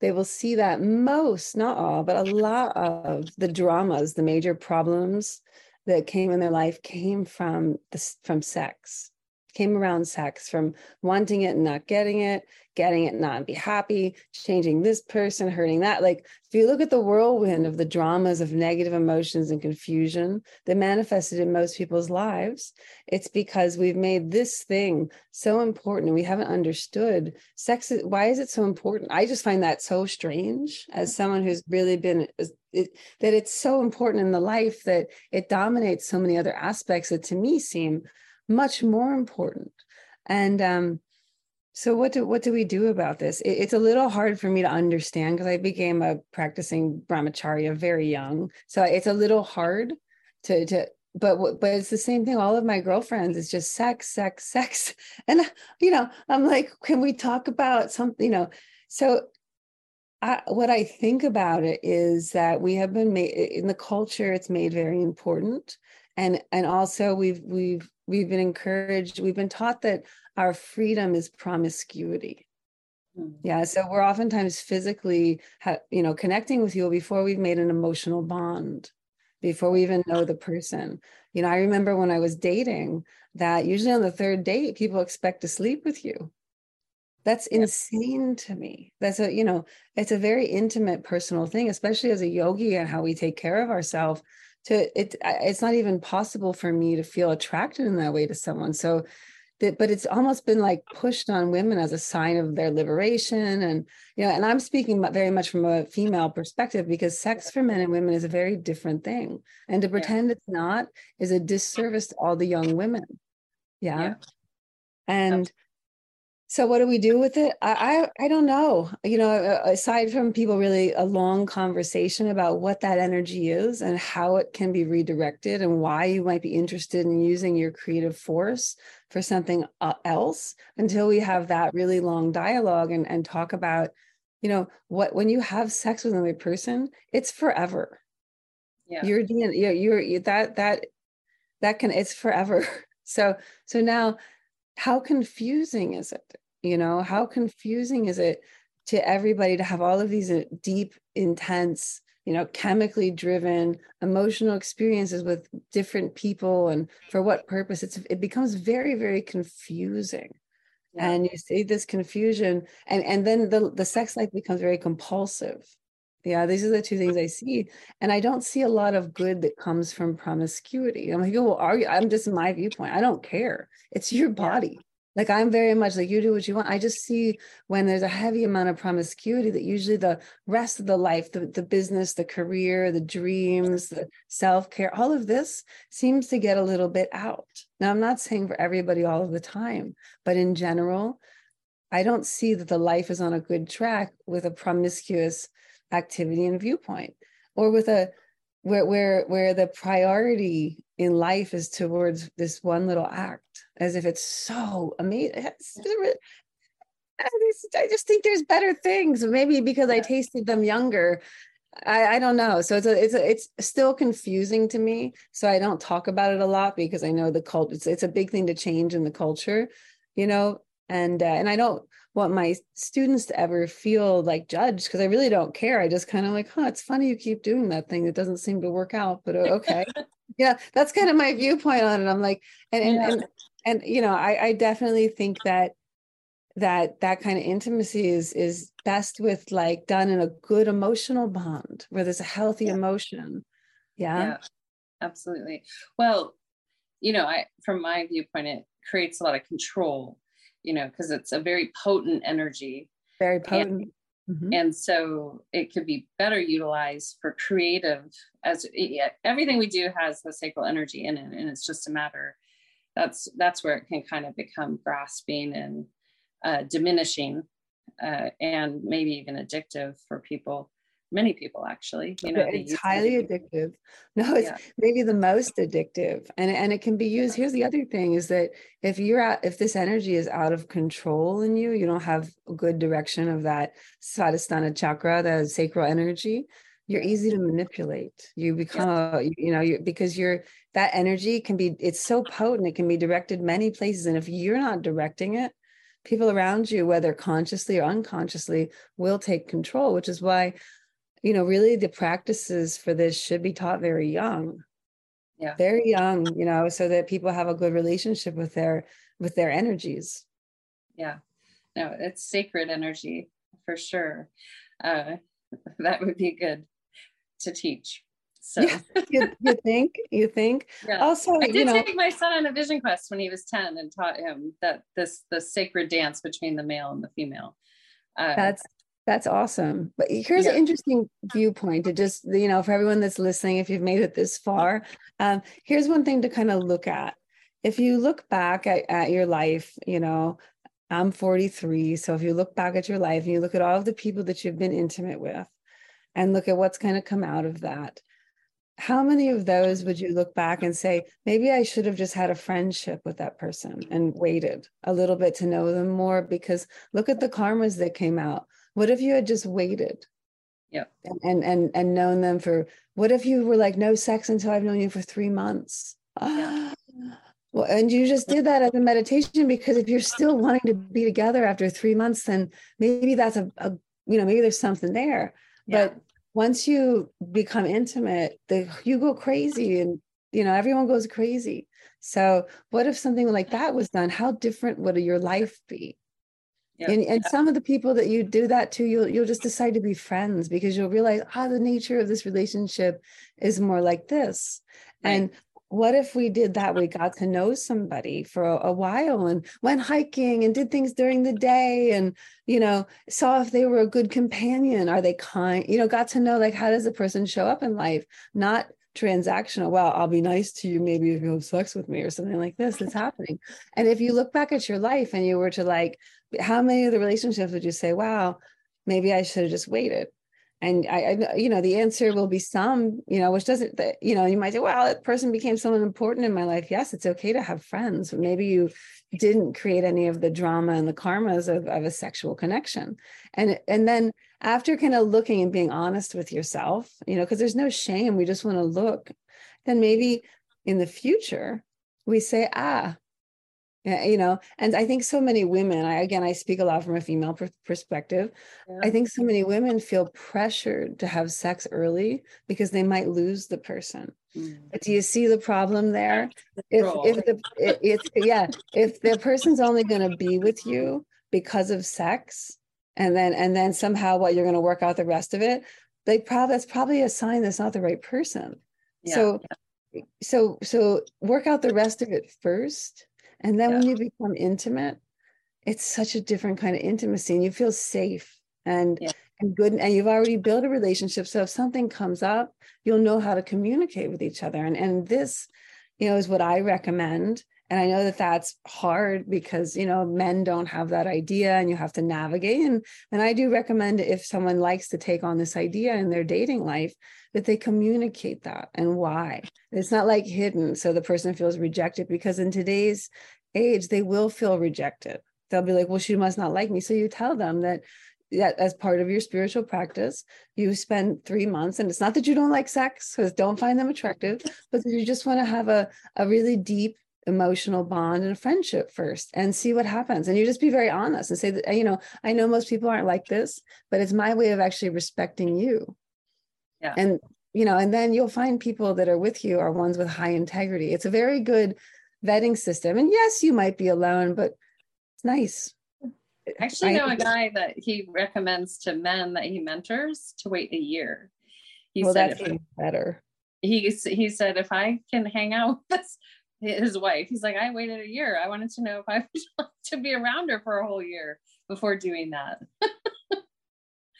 they will see that most not all but a lot of the dramas the major problems that came in their life came from the, from sex came around sex from wanting it and not getting it, getting it and not be happy, changing this person, hurting that. Like, if you look at the whirlwind of the dramas of negative emotions and confusion that manifested in most people's lives, it's because we've made this thing so important and we haven't understood sex. Is, why is it so important? I just find that so strange as someone who's really been. It, that it's so important in the life that it dominates so many other aspects that to me seem much more important. And um, so what do what do we do about this? It, it's a little hard for me to understand because I became a practicing brahmacharya very young. So it's a little hard to to but but it's the same thing all of my girlfriends it's just sex sex sex *laughs* and you know i'm like can we talk about something you know so I, what i think about it is that we have been made in the culture it's made very important and and also we've we've we've been encouraged we've been taught that our freedom is promiscuity. Mm. yeah so we're oftentimes physically ha- you know connecting with you before we've made an emotional bond before we even know the person. You know i remember when i was dating that usually on the third date people expect to sleep with you. That's insane to me. That's a you know it's a very intimate personal thing especially as a yogi and how we take care of ourselves to it it's not even possible for me to feel attracted in that way to someone so that but it's almost been like pushed on women as a sign of their liberation and you know and i'm speaking very much from a female perspective because sex for men and women is a very different thing and to pretend yeah. it's not is a disservice to all the young women yeah, yeah. and so what do we do with it? I, I i don't know. You know aside from people really a long conversation about what that energy is and how it can be redirected and why you might be interested in using your creative force for something uh, else until we have that really long dialogue and, and talk about you know what when you have sex with another person it's forever. Yeah. You're doing you're, you're that that that can it's forever. *laughs* So so now how confusing is it you know how confusing is it to everybody to have all of these uh, deep intense you know chemically driven emotional experiences with different people and for what purpose? It's it becomes very very confusing. Yeah. and you see this confusion and and then the the sex life becomes very compulsive. Yeah these are the two things i see. And i don't see a lot of good that comes from promiscuity. I'm like oh well are you? I'm just my viewpoint. I don't care. It's your body like i'm very much like you do what you want. I just see when there's a heavy amount of promiscuity that usually the rest of the life the, the business the career the dreams the self-care all of this seems to get a little bit out. Now i'm not saying for everybody all of the time but in general i don't see that the life is on a good track with a promiscuous activity and viewpoint or with a where where where the priority in life is towards this one little act as if it's so amazing I just think there's better things. Maybe because I tasted them younger. I, I don't know. So it's a, it's a, it's still confusing to me. So I don't talk about it a lot because I know the culture. It's, it's a big thing to change in the culture, you know. And uh, and I don't want my students to ever feel like judged because I really don't care. I just kind of like, huh, it's funny you keep doing that thing. It doesn't seem to work out, but uh, okay. *laughs* yeah, that's kind of my viewpoint on it. I'm like, and and yeah. and, and you know, I, I definitely think that that that kind of intimacy is is best with like done in a good emotional bond where there's a healthy yeah. emotion. Yeah? yeah. Absolutely. Well, you know, I from my viewpoint, it creates a lot of control you know, because it's a very potent energy. Very potent. And, mm-hmm. and, so it could be better utilized for creative as everything we do has the sacral energy in it and it's just a matter that's that's where it can kind of become grasping and uh, diminishing uh, and maybe even addictive for people many people actually you know it's highly it. addictive *laughs* no it's yeah. maybe the most addictive and and it can be used here's the other thing is that if you're out if this energy is out of control in you you don't have a good direction of that svadhisthana chakra the sacral energy you're easy to manipulate you become yeah. you know you because you're that energy can be it's so potent it can be directed many places and if you're not directing it people around you whether consciously or unconsciously will take control which is why you know, really the practices for this should be taught very young. Yeah. Very young, you know, so that people have a good relationship with their with their energies. Yeah. No, it's sacred energy for sure. Uh, *laughs* that would be good to teach. So yeah, you, *laughs* you, think you think yeah. also I did you know, take my son on a vision quest when he was 10 and taught him that this the sacred dance between the male and the female. Uh, that's that's awesome. But here's yeah. an interesting viewpoint to just, you know, for everyone that's listening, if you've made it this far, um, here's one thing to kind of look at. If you look back at, at your life, you know, I'm 43. So if you look back at your life and you look at all of the people that you've been intimate with and look at what's kind of come out of that, how many of those would you look back and say, maybe I should have just had a friendship with that person and waited a little bit to know them more? Because look at the karmas that came out what if you had just waited? Yeah. And and and known them for what if you were like no sex until I've known you for three months? Yeah. *gasps* Well, and you just did that as a meditation because if you're still wanting to be together after three months, then maybe that's a, a you know, maybe there's something there. Yeah. But once you become intimate, the you go crazy and you know, everyone goes crazy. So what if something like that was done? How different would your life be? And, and some of the people that you do that to, you'll you'll just decide to be friends because you'll realize, ah, the nature of this relationship is more like this. Right. And what if we did that? We got to know somebody for a, a, while and went hiking and did things during the day and, you know, saw if they were a good companion. Are they kind? You know, got to know like how does a person show up in life? Not transactional. Well, I'll be nice to you maybe if you have sex with me or something like this that's happening. And if you look back at your life and you were to like how many of the relationships would you say, wow, maybe I should have just waited? And I, I, you know, the answer will be some, you know, which doesn't, you know, you might say, well, that person became someone important in my life. Yes, it's okay to have friends. Maybe you didn't create any of the drama and the karmas of, of a sexual connection. And, and then after kind of looking and being honest with yourself, you know, because there's no shame, we just want to look, then maybe in the future, we say, ah, you know, and I think so many women, I again, I speak a lot from a female perspective. Yeah. I think so many women feel pressured to have sex early because they might lose the person. Mm. But do you see the problem there? If if the if, yeah, if the person's only going to be with you because of sex, and then and then somehow what you're going to work out the rest of it, they probably that's probably a sign that's not the right person. Yeah. So so so work out the rest of it first and then yeah. when you become intimate, it's such a different kind of intimacy and you feel safe and Yeah. and good and you've already built a relationship so if something comes up you'll know how to communicate with each other and and this you know is what i recommend and i know that that's hard because you know men don't have that idea and you have to navigate. And and i do recommend if someone likes to take on this idea in their dating life that they communicate that and why. It's not like hidden so the person feels rejected because in today's age they will feel rejected. They'll be like well she must not like me. So you tell them that that as part of your spiritual practice you spend three months and it's not that you don't like sex because don't find them attractive but you just want to have a, a really deep emotional bond and a friendship first and see what happens. And you just be very honest and say that you know i know most people aren't like this but it's my way of actually respecting you. Yeah. and you know and then you'll find people that are with you are ones with high integrity. It's a very good vetting system. And yes you might be alone but it's nice. Actually I- know a guy that he recommends to men that he mentors to wait a year. He well said that's if, better. he he said if I can hang out with this, his wife, he's like I waited a year. I wanted to know if I *laughs* would like to be around her for a whole year before doing that.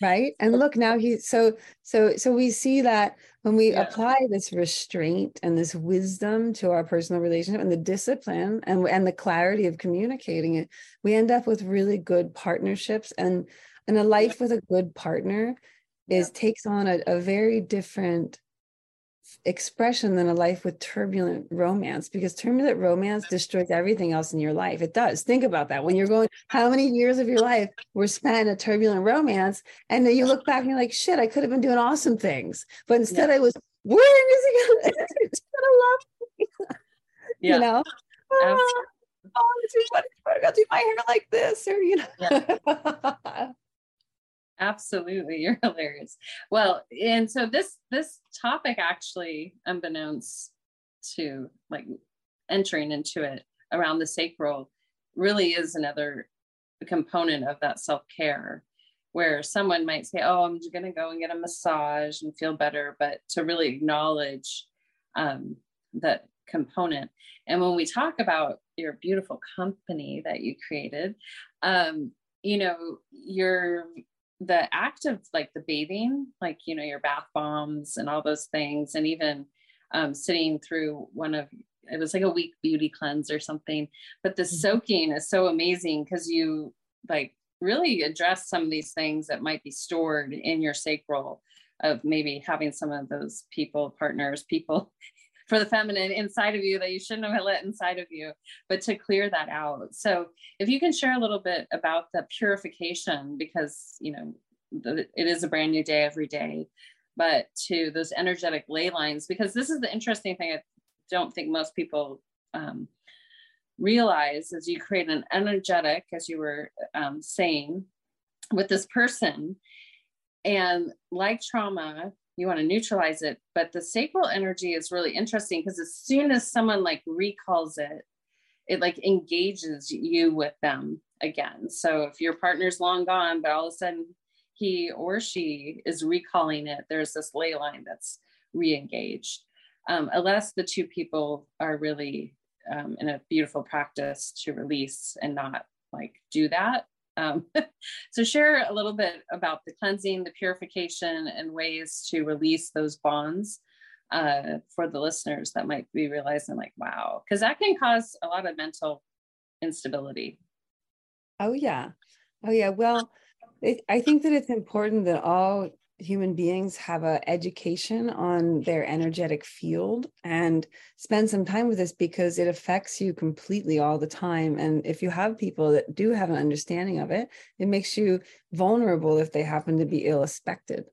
right and look now he so so so we see that when we Yeah. apply this restraint and this wisdom to our personal relationship and the discipline and and the clarity of communicating it we end up with really good partnerships and and a life with a good partner is takes on a, a very different expression than a life with turbulent romance because turbulent romance destroys everything else in your life. It does. Think about that. When you're going how many years of your life were spent in a turbulent romance and then you look back and you're like shit i could have been doing awesome things but instead i was when is he gonna, is he gonna love me Yeah. you know? Absolutely. oh, this is what i gotta do my hair like this or you know *laughs* Absolutely, *laughs* you're hilarious. Well, and so this this topic actually, unbeknownst to like entering into it around the sacral, really is another component of that self care, where someone might say, "Oh, I'm just going to go and get a massage and feel better," but to really acknowledge um, that component. And when we talk about your beautiful company that you created, um, you know, your the act of like the bathing, like you know, your bath bombs and all those things, and even um, sitting through one of it was like a week beauty cleanse or something. But the Mhm. soaking is so amazing because you like really address some of these things that might be stored in your sacral of maybe having some of those people, partners, people for the feminine inside of you that you shouldn't have let inside of you, but to clear that out. So if you can share a little bit about the purification, because you know the, it is a brand new day every day, but to those energetic ley lines, because this is the interesting thing. I don't think most people um, realize as you create an energetic, as you were um, saying, with this person, and like trauma, you want to neutralize it, but the sacral energy is really interesting because as soon as someone like recalls it, it like engages you with them again. So if your partner's long gone, but all of a sudden he or she is recalling it, there's this ley line that's re-engaged. Um, unless the two people are really um, in a beautiful practice to release and not like do that. Um, *laughs* so share a little bit about the cleansing, the purification, and ways to release those bonds uh, for the listeners that might be realizing like, wow, because that can cause a lot of mental instability. Oh yeah. Oh yeah. Well, it, I think that it's important that all human beings have a education on their energetic field and spend some time with this because it affects you completely all the time. And if you have people that do have an understanding of it it makes you vulnerable if they happen to be ill expected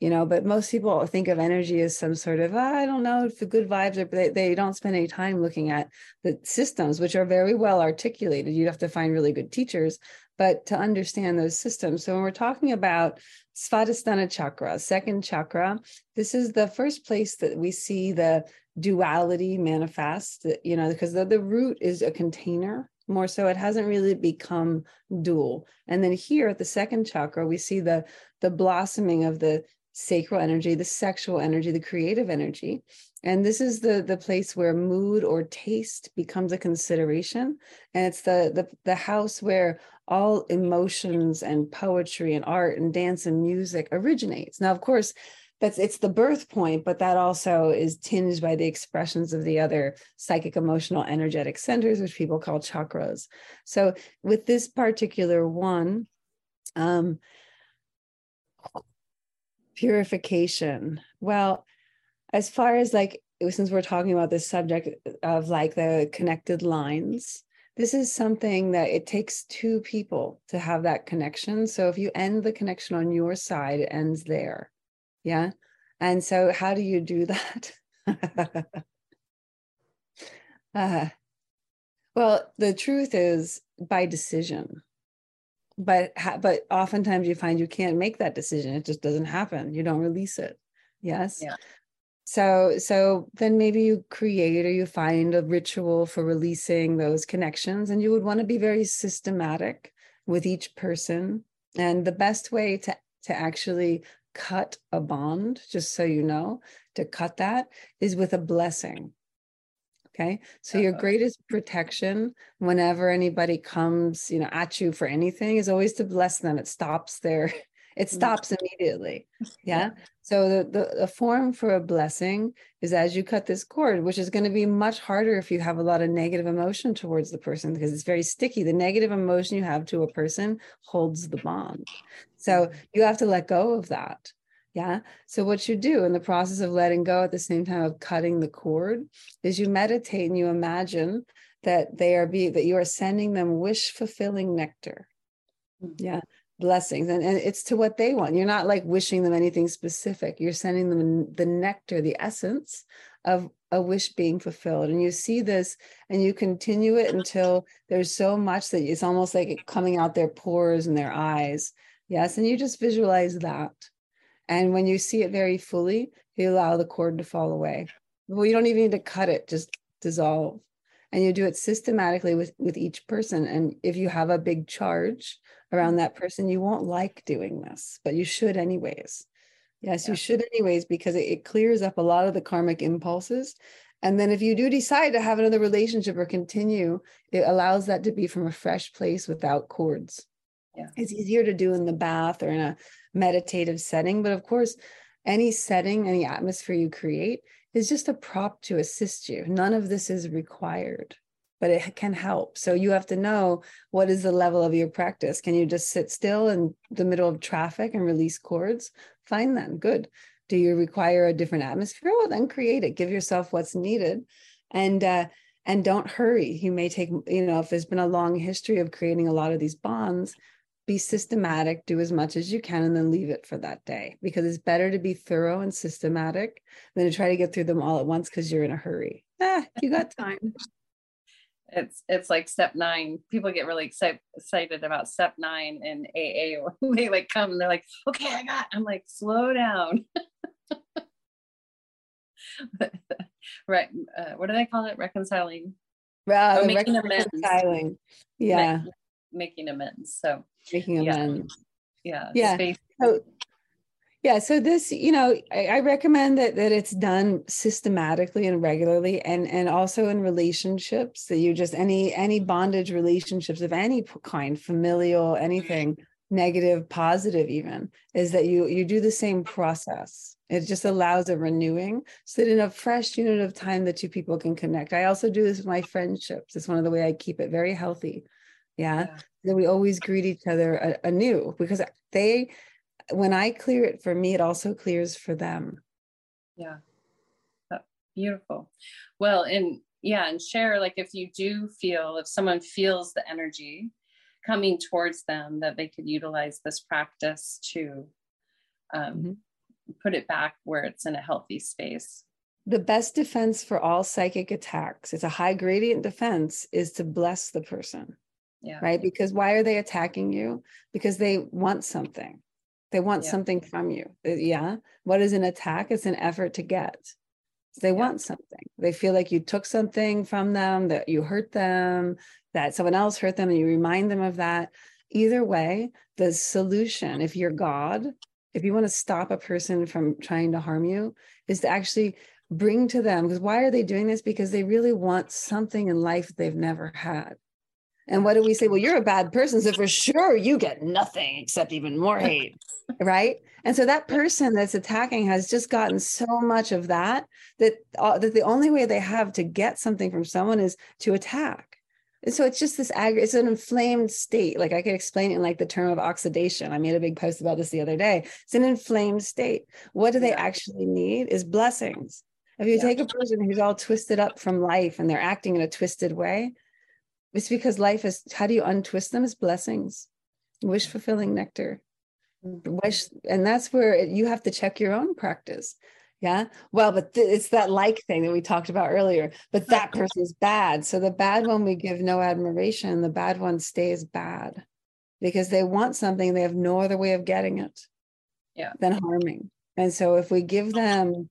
you know but most people think of energy as some sort of i don't know if the good vibes are they, they don't spend any time looking at the systems which are very well articulated you'd have to find really good teachers but to understand those systems so when we're talking about Svadhisthana chakra, second chakra. This is the first place that we see the duality manifest, you know, because the, the root is a container more so it hasn't really become dual. And then here at the second chakra, we see the the blossoming of the sacral energy, the sexual energy, the creative energy. And this is the the place where mood or taste becomes a consideration. And it's the the, the house where all emotions and poetry and art and dance and music originates. Now, of course, that's it's the birth point but that also is tinged by the expressions of the other psychic emotional energetic centers which people call chakras so with this particular one um purification well as far as like since we're talking about this subject of like the connected lines this is something that it takes two people to have that connection so if you end the connection on your side it ends there yeah. And so, how do you do *laughs* that? uh, well, the truth is by decision. But but oftentimes you find you can't make that decision. It just doesn't happen. You don't release it. Yes. Yeah. So so then maybe you create or you find a ritual for releasing those connections, and you would want to be very systematic with each person. And the best way to to actually cut a bond, just so you know, to cut that is with a blessing. Okay. So your uh-huh. greatest protection whenever anybody comes, you know, at you for anything is always to bless them. It stops there. *laughs* it mm. stops immediately. *laughs* Yeah. So the, the, the form for a blessing is as you cut this cord, which is going to be much harder if you have a lot of negative emotion towards the person because it's very sticky. The negative emotion you have to a person holds the bond. So mm-hmm. you have to let go of that. Yeah. So what you do in the process of letting go at the same time of cutting the cord is you meditate and you imagine that they are be that you are sending them wish fulfilling nectar. Mm-hmm. Yeah. Blessings. And, and it's to what they want. You're not like wishing them anything specific. You're sending them the nectar, the essence of a wish being fulfilled. And you see this and you continue it until there's so much that it's almost like it coming out their pores and their eyes Yes. And you just visualize that. And when you see it very fully, you allow the cord to fall away. Well, you don't even need to cut it, just dissolve. And you do it systematically with, with each person. And if you have a big charge around that person, you won't like doing this, but you should anyways. Yes, yeah. you should anyways, because it, it clears up a lot of the karmic impulses. And then if you do decide to have another relationship or continue, it allows that to be from a fresh place without cords yeah. it's easier to do in the bath or in a meditative setting but of course any setting any atmosphere you create is just a prop to assist you. None of this is required but it can help. So you have to know what is the level of your practice. Can you just sit still in the middle of traffic and release cords? Fine then good. Do you require a different atmosphere? Well then create it. Give yourself what's needed. And uh, and don't hurry. You may take you know if there's been a long history of creating a lot of these bonds be systematic, do as much as you can, and then leave it for that day because it's better to be thorough and systematic than to try to get through them all at once because you're in a hurry. Ah, you got time. *laughs* it's it's like step nine. People get really excited excited about step nine in AA when they like come and they're like, okay, I got. I'm like, slow down. *laughs* right. Uh, what do they call it? Reconciling. Uh, oh, making reconciling. amends. Yeah. making amends. So making amends. Yeah. Yeah. yeah. So, yeah. So this, you know, I, I, recommend that that it's done systematically and regularly, and and also in relationships that you just any any bondage relationships of any kind, familial, anything negative, positive, even is that you you do the same process. It just allows a renewing so that in a fresh unit of time the two people can connect. I also do this with my friendships. It's one of the way I keep it very healthy. Yeah. yeah. That we always greet each other anew because they when i clear it for me it also clears for them. Yeah. Beautiful. Well and yeah and share like if you do feel if someone feels the energy coming towards them that they could utilize this practice to um, mm-hmm. put it back where it's in a healthy space. The best defense for all psychic attacks it's a high gradient defense is to bless the person yeah. right because why are they attacking you because they want something they want yeah. something from you uh, yeah what is an attack it's an effort to get they yeah. want something they feel like you took something from them that you hurt them that someone else hurt them and you remind them of that either way the solution if you're god if you want to stop a person from trying to harm you, is to actually bring to them because why are they doing this? Because they really want something in life they've never had. And what do we say? Well, you're a bad person. So for sure you get nothing except even more hate. *laughs* right. And so that person that's attacking has just gotten so much of that that, uh, that the only way they have to get something from someone is to attack. And so it's just this ag- it's an inflamed state. Like I could explain it in like the term of oxidation. I made a big post about this the other day. It's an inflamed state. What do they actually need is blessings. If you yeah. take a person who's all twisted up from life and they're acting in a twisted way, it's because life is how do you untwist them as blessings, wish fulfilling nectar. Wish, and that's where you have to check your own practice. Yeah. Well, but th- it's that like thing that we talked about earlier. But that person is bad. So the bad one we give no admiration, the bad one stays bad because they want something, they have no other way of getting it yeah. than harming. And so if we give them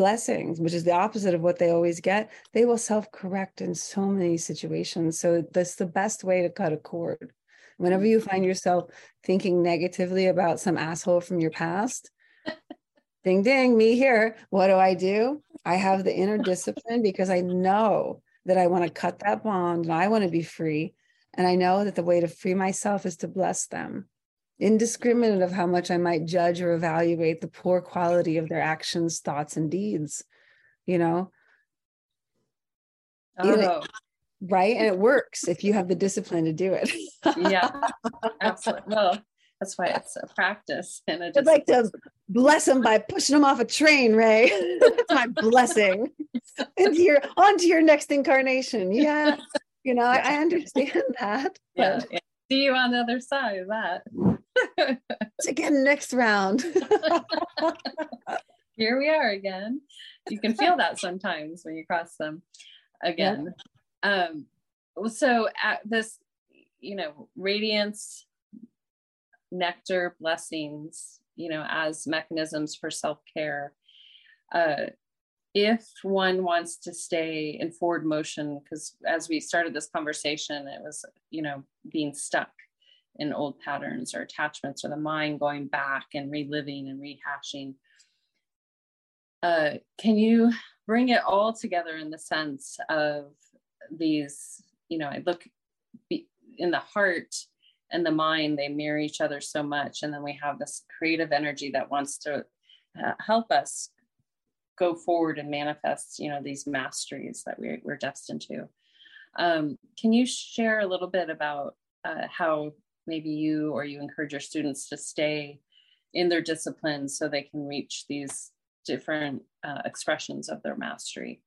blessings, which is the opposite of what they always get, they will self correct in so many situations. So that's the best way to cut a cord. Whenever you find mm-hmm. yourself thinking negatively about some asshole from your past, *laughs* ding ding me here. What do i do? I have the inner discipline because i know that i want to cut that bond and i want to be free. And i know that the way to free myself is to bless them indiscriminate of how much i might judge or evaluate the poor quality of their actions thoughts and deeds you know oh. right and it works if you have the discipline to do it yeah *laughs* absolutely well that's why it's a practice. And I'd like to bless them by pushing them off a train, Rae. *laughs* That's my blessing. *laughs* Into your onto your next incarnation. Yeah. You know, I, I understand that. Yeah, yeah. See you on the other side of that. *laughs* again next round. *laughs* Here we are again. You can feel that sometimes when you cross them again. Yeah. Um, so at this, you know, radiance nectar blessings you know as mechanisms for self-care uh, if one wants to stay in forward motion because as we started this conversation it was you know being stuck in old patterns or attachments or the mind going back and reliving and rehashing. Uh, can you bring it all together in the sense of these you know i look in the heart and the mind they mirror each other so much and then we have this creative energy that wants to uh, help us go forward and manifest you know these masteries that we're, we're destined to. Um, can you share a little bit about uh, how maybe you or you encourage your students to stay in their discipline so they can reach these different uh, expressions of their mastery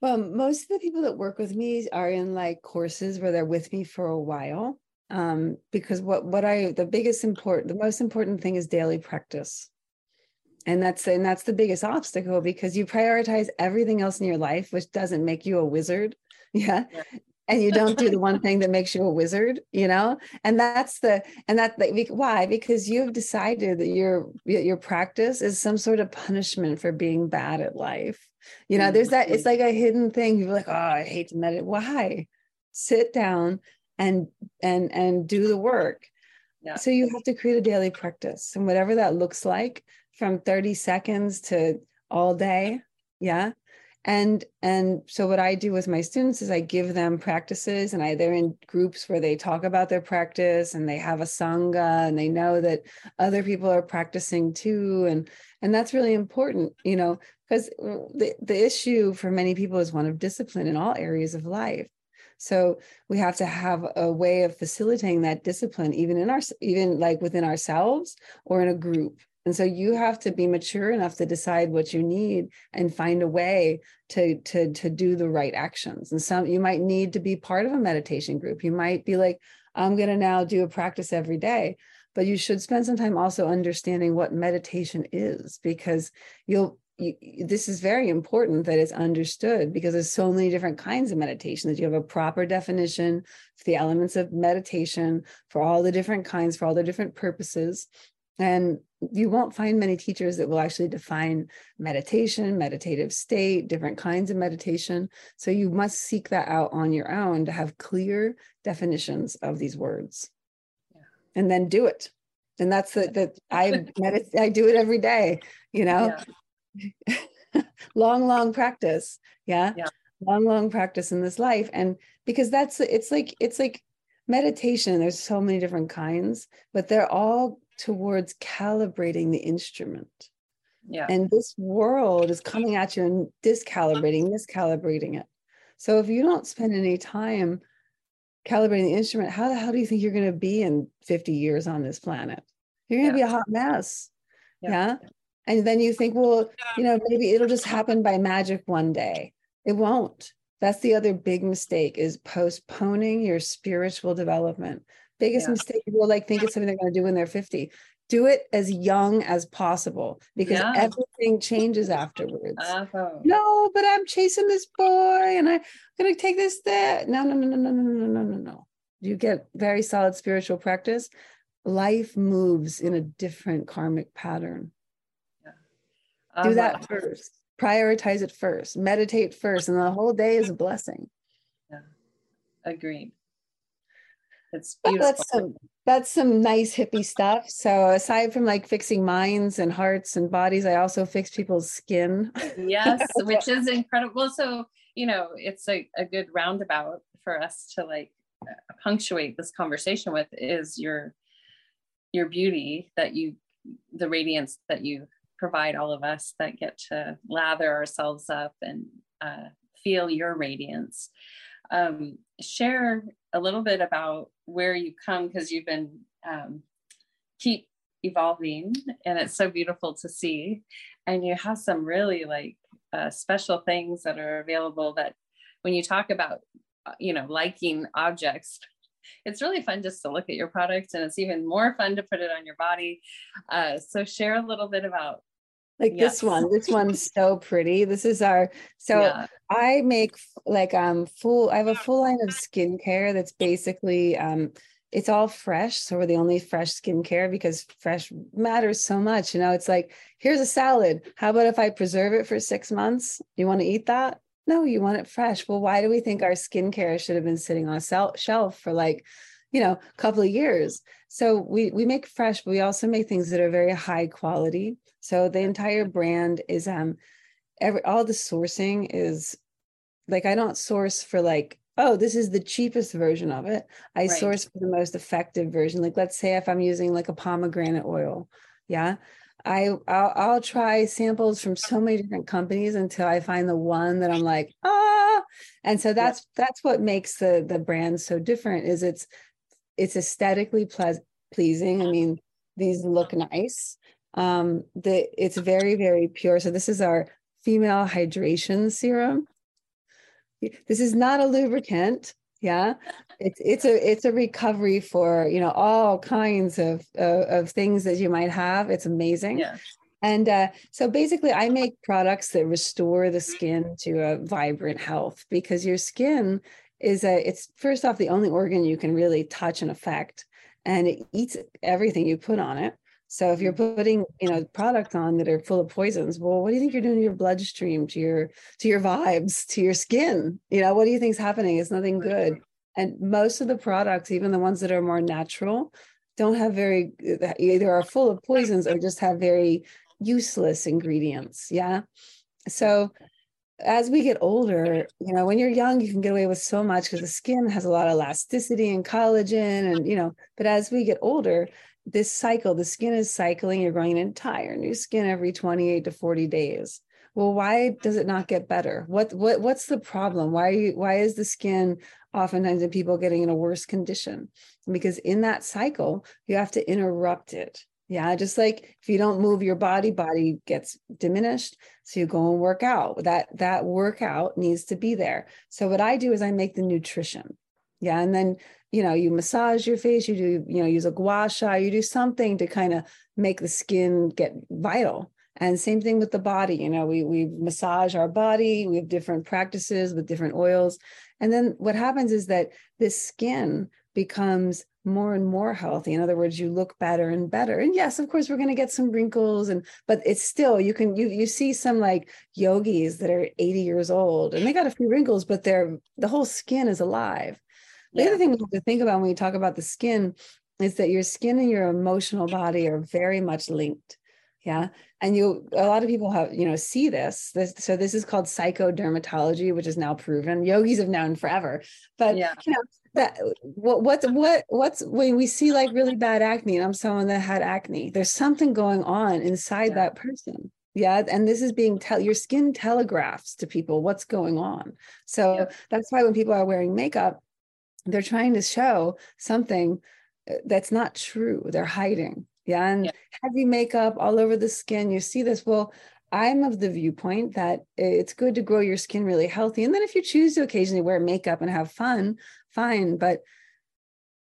well most of the people that work with me are in like courses where they're with me for a while um, because what what I the biggest important the most important thing is daily practice, and that's and that's the biggest obstacle because you prioritize everything else in your life, which doesn't make you a wizard, *laughs* yeah. yeah. And you don't do the *laughs* one thing that makes you a wizard, you know, and that's the and that why because you've decided that your your practice is some sort of punishment for being bad at life. You know, there's that it's like a hidden thing. You're like, oh, I hate to meditate. Why? Sit down, and and and do the work yeah. so you have to create a daily practice and whatever that looks like from 30 seconds to all day yeah and and so what i do with my students is i give them practices and i they're in groups where they talk about their practice and they have a sangha and they know that other people are practicing too and and that's really important you know because the, the issue for many people is one of discipline in all areas of life so we have to have a way of facilitating that discipline, even in our, even like within ourselves or in a group. And so you have to be mature enough to decide what you need and find a way to to to do the right actions. And some you might need to be part of a meditation group. You might be like, I'm going to now do a practice every day but you should spend some time also understanding what meditation is because you'll you, this is very important that it's understood because there's so many different kinds of meditation that you have a proper definition for the elements of meditation for all the different kinds for all the different purposes and you won't find many teachers that will actually define meditation meditative state different kinds of meditation so you must seek that out on your own to have clear definitions of these words yeah. and then do it and that's the that I *laughs* medit- I do it every day. You know, yeah. *laughs* long, long practice. Yeah? yeah, long, long practice in this life, and because that's it's like it's like meditation. There's so many different kinds, but they're all towards calibrating the instrument. Yeah, and this world is coming at you and discalibrating, miscalibrating it. So if you don't spend any time calibrating the instrument, how the hell do you think you're going to be in 50 years on this planet? You're going to yeah. be a hot mess. Yeah. yeah. And then you think, well, you know, maybe it'll just happen by magic one day. It won't. That's the other big mistake is postponing your spiritual development. Biggest yeah. mistake people like think it's something they're going to do when they're 50 do it as young as possible because yeah. everything changes afterwards. Uh-huh. No, but I'm chasing this boy and I'm gonna take this there. No, no, no, no, no, no, no, no, no, no. You get very solid spiritual practice. Life moves in a different karmic pattern. Yeah. Uh-huh. Do that first. Prioritize it first. Meditate first, and the whole day is a blessing. Yeah, agreed. It's beautiful. That's some that's some nice hippie stuff. So aside from like fixing minds and hearts and bodies, I also fix people's skin. yes, *laughs* which is incredible. So you know, it's a, a good roundabout for us to like punctuate this conversation with is your your beauty that you the radiance that you provide all of us that get to lather ourselves up and uh, feel your radiance um, share a little bit about where you come because you've been um, keep evolving and it's so beautiful to see. And you have some really like uh, special things that are available that when you talk about uh, you know liking objects it's really fun just to look at your product and it's even more fun to put it on your body. Uh, so share a little bit about like yes. this one this one's so pretty. This is our so yeah. i make like um full i have a full line of skincare that's basically um it's all fresh so we're the only fresh skincare because fresh matters so much you know? It's like here's a salad. How about if i preserve it for six months? You want to eat that? No you want it fresh. Well why do we think our skincare should have been sitting on a shelf for like you know a couple of years so we we make fresh but we also make things that are very high quality so the entire brand is um every all the sourcing is like I don't source for like oh this is the cheapest version of it. I right. source for the most effective version. Like let's say if I'm using like a pomegranate oil, yeah. I I'll, I'll try samples from so many different companies until I find the one that I'm like ah and so that's yeah. that's what makes the the brand so different is it's it's aesthetically ple- pleasing. I mean these look nice um, the it's very, very pure. So this is our female hydration serum. This is not a lubricant. Yeah, it's it's a it's a recovery for you know all kinds of uh, of things that you might have. It's amazing. Yeah. And uh, so basically, I make products that restore the skin to a vibrant health because your skin is that it's first off the only organ you can really touch and affect, and it eats everything you put on it. So if you're mm. putting, you know, products on that are full of poisons, well, what do you think you're doing to your bloodstream, to your to your vibes, to your skin? You know, what do you think is happening? It's nothing good. And most of the products, even the ones that are more natural, don't have very either are full of poisons or just have very useless ingredients. Yeah. So as we get older, you know, when you're young, you can get away with so much because the skin has a lot of elasticity and collagen, and you know, but as we get older, this cycle, the skin is cycling, you're growing an entire new skin every 28 to 40 days. Well, why does it not get better? What what what's the problem? Why why is the skin oftentimes in people getting in a worse condition? Because in that cycle, you have to interrupt it. Yeah, just like if you don't move your body, body gets diminished. So you go and work out. That that workout needs to be there. So what I do is I make the nutrition. Yeah, and then you know you massage your face you do you know use a gua sha you do something to kind of make the skin get vital and same thing with the body you know we we massage our body we have different practices with different oils and then what happens is that this skin becomes more and more healthy. In other words you look better and better. And yes of course we're going to get some wrinkles and but it's still you can you you see some like yogis that are 80 years old and they got a few wrinkles but they're the whole skin is alive. The yeah. other thing we have to think about when we talk about the skin is that your skin and your emotional body are very much linked yeah and you a lot of people have you know see this this so this is called psychodermatology which is now proven yogis have known forever but yeah. you know that what what's what what's when we see like really bad acne and i'm someone that had acne there's something going on inside yeah. that person yeah and this is being tell your skin telegraphs to people what's going on so yeah. that's why when people are wearing makeup they're trying to show something uh, that's not true they're hiding yeah and yeah. heavy makeup all over the skin you see this well i'm of the viewpoint that it's good to grow your skin really healthy and then if you choose to occasionally wear makeup and have fun fine but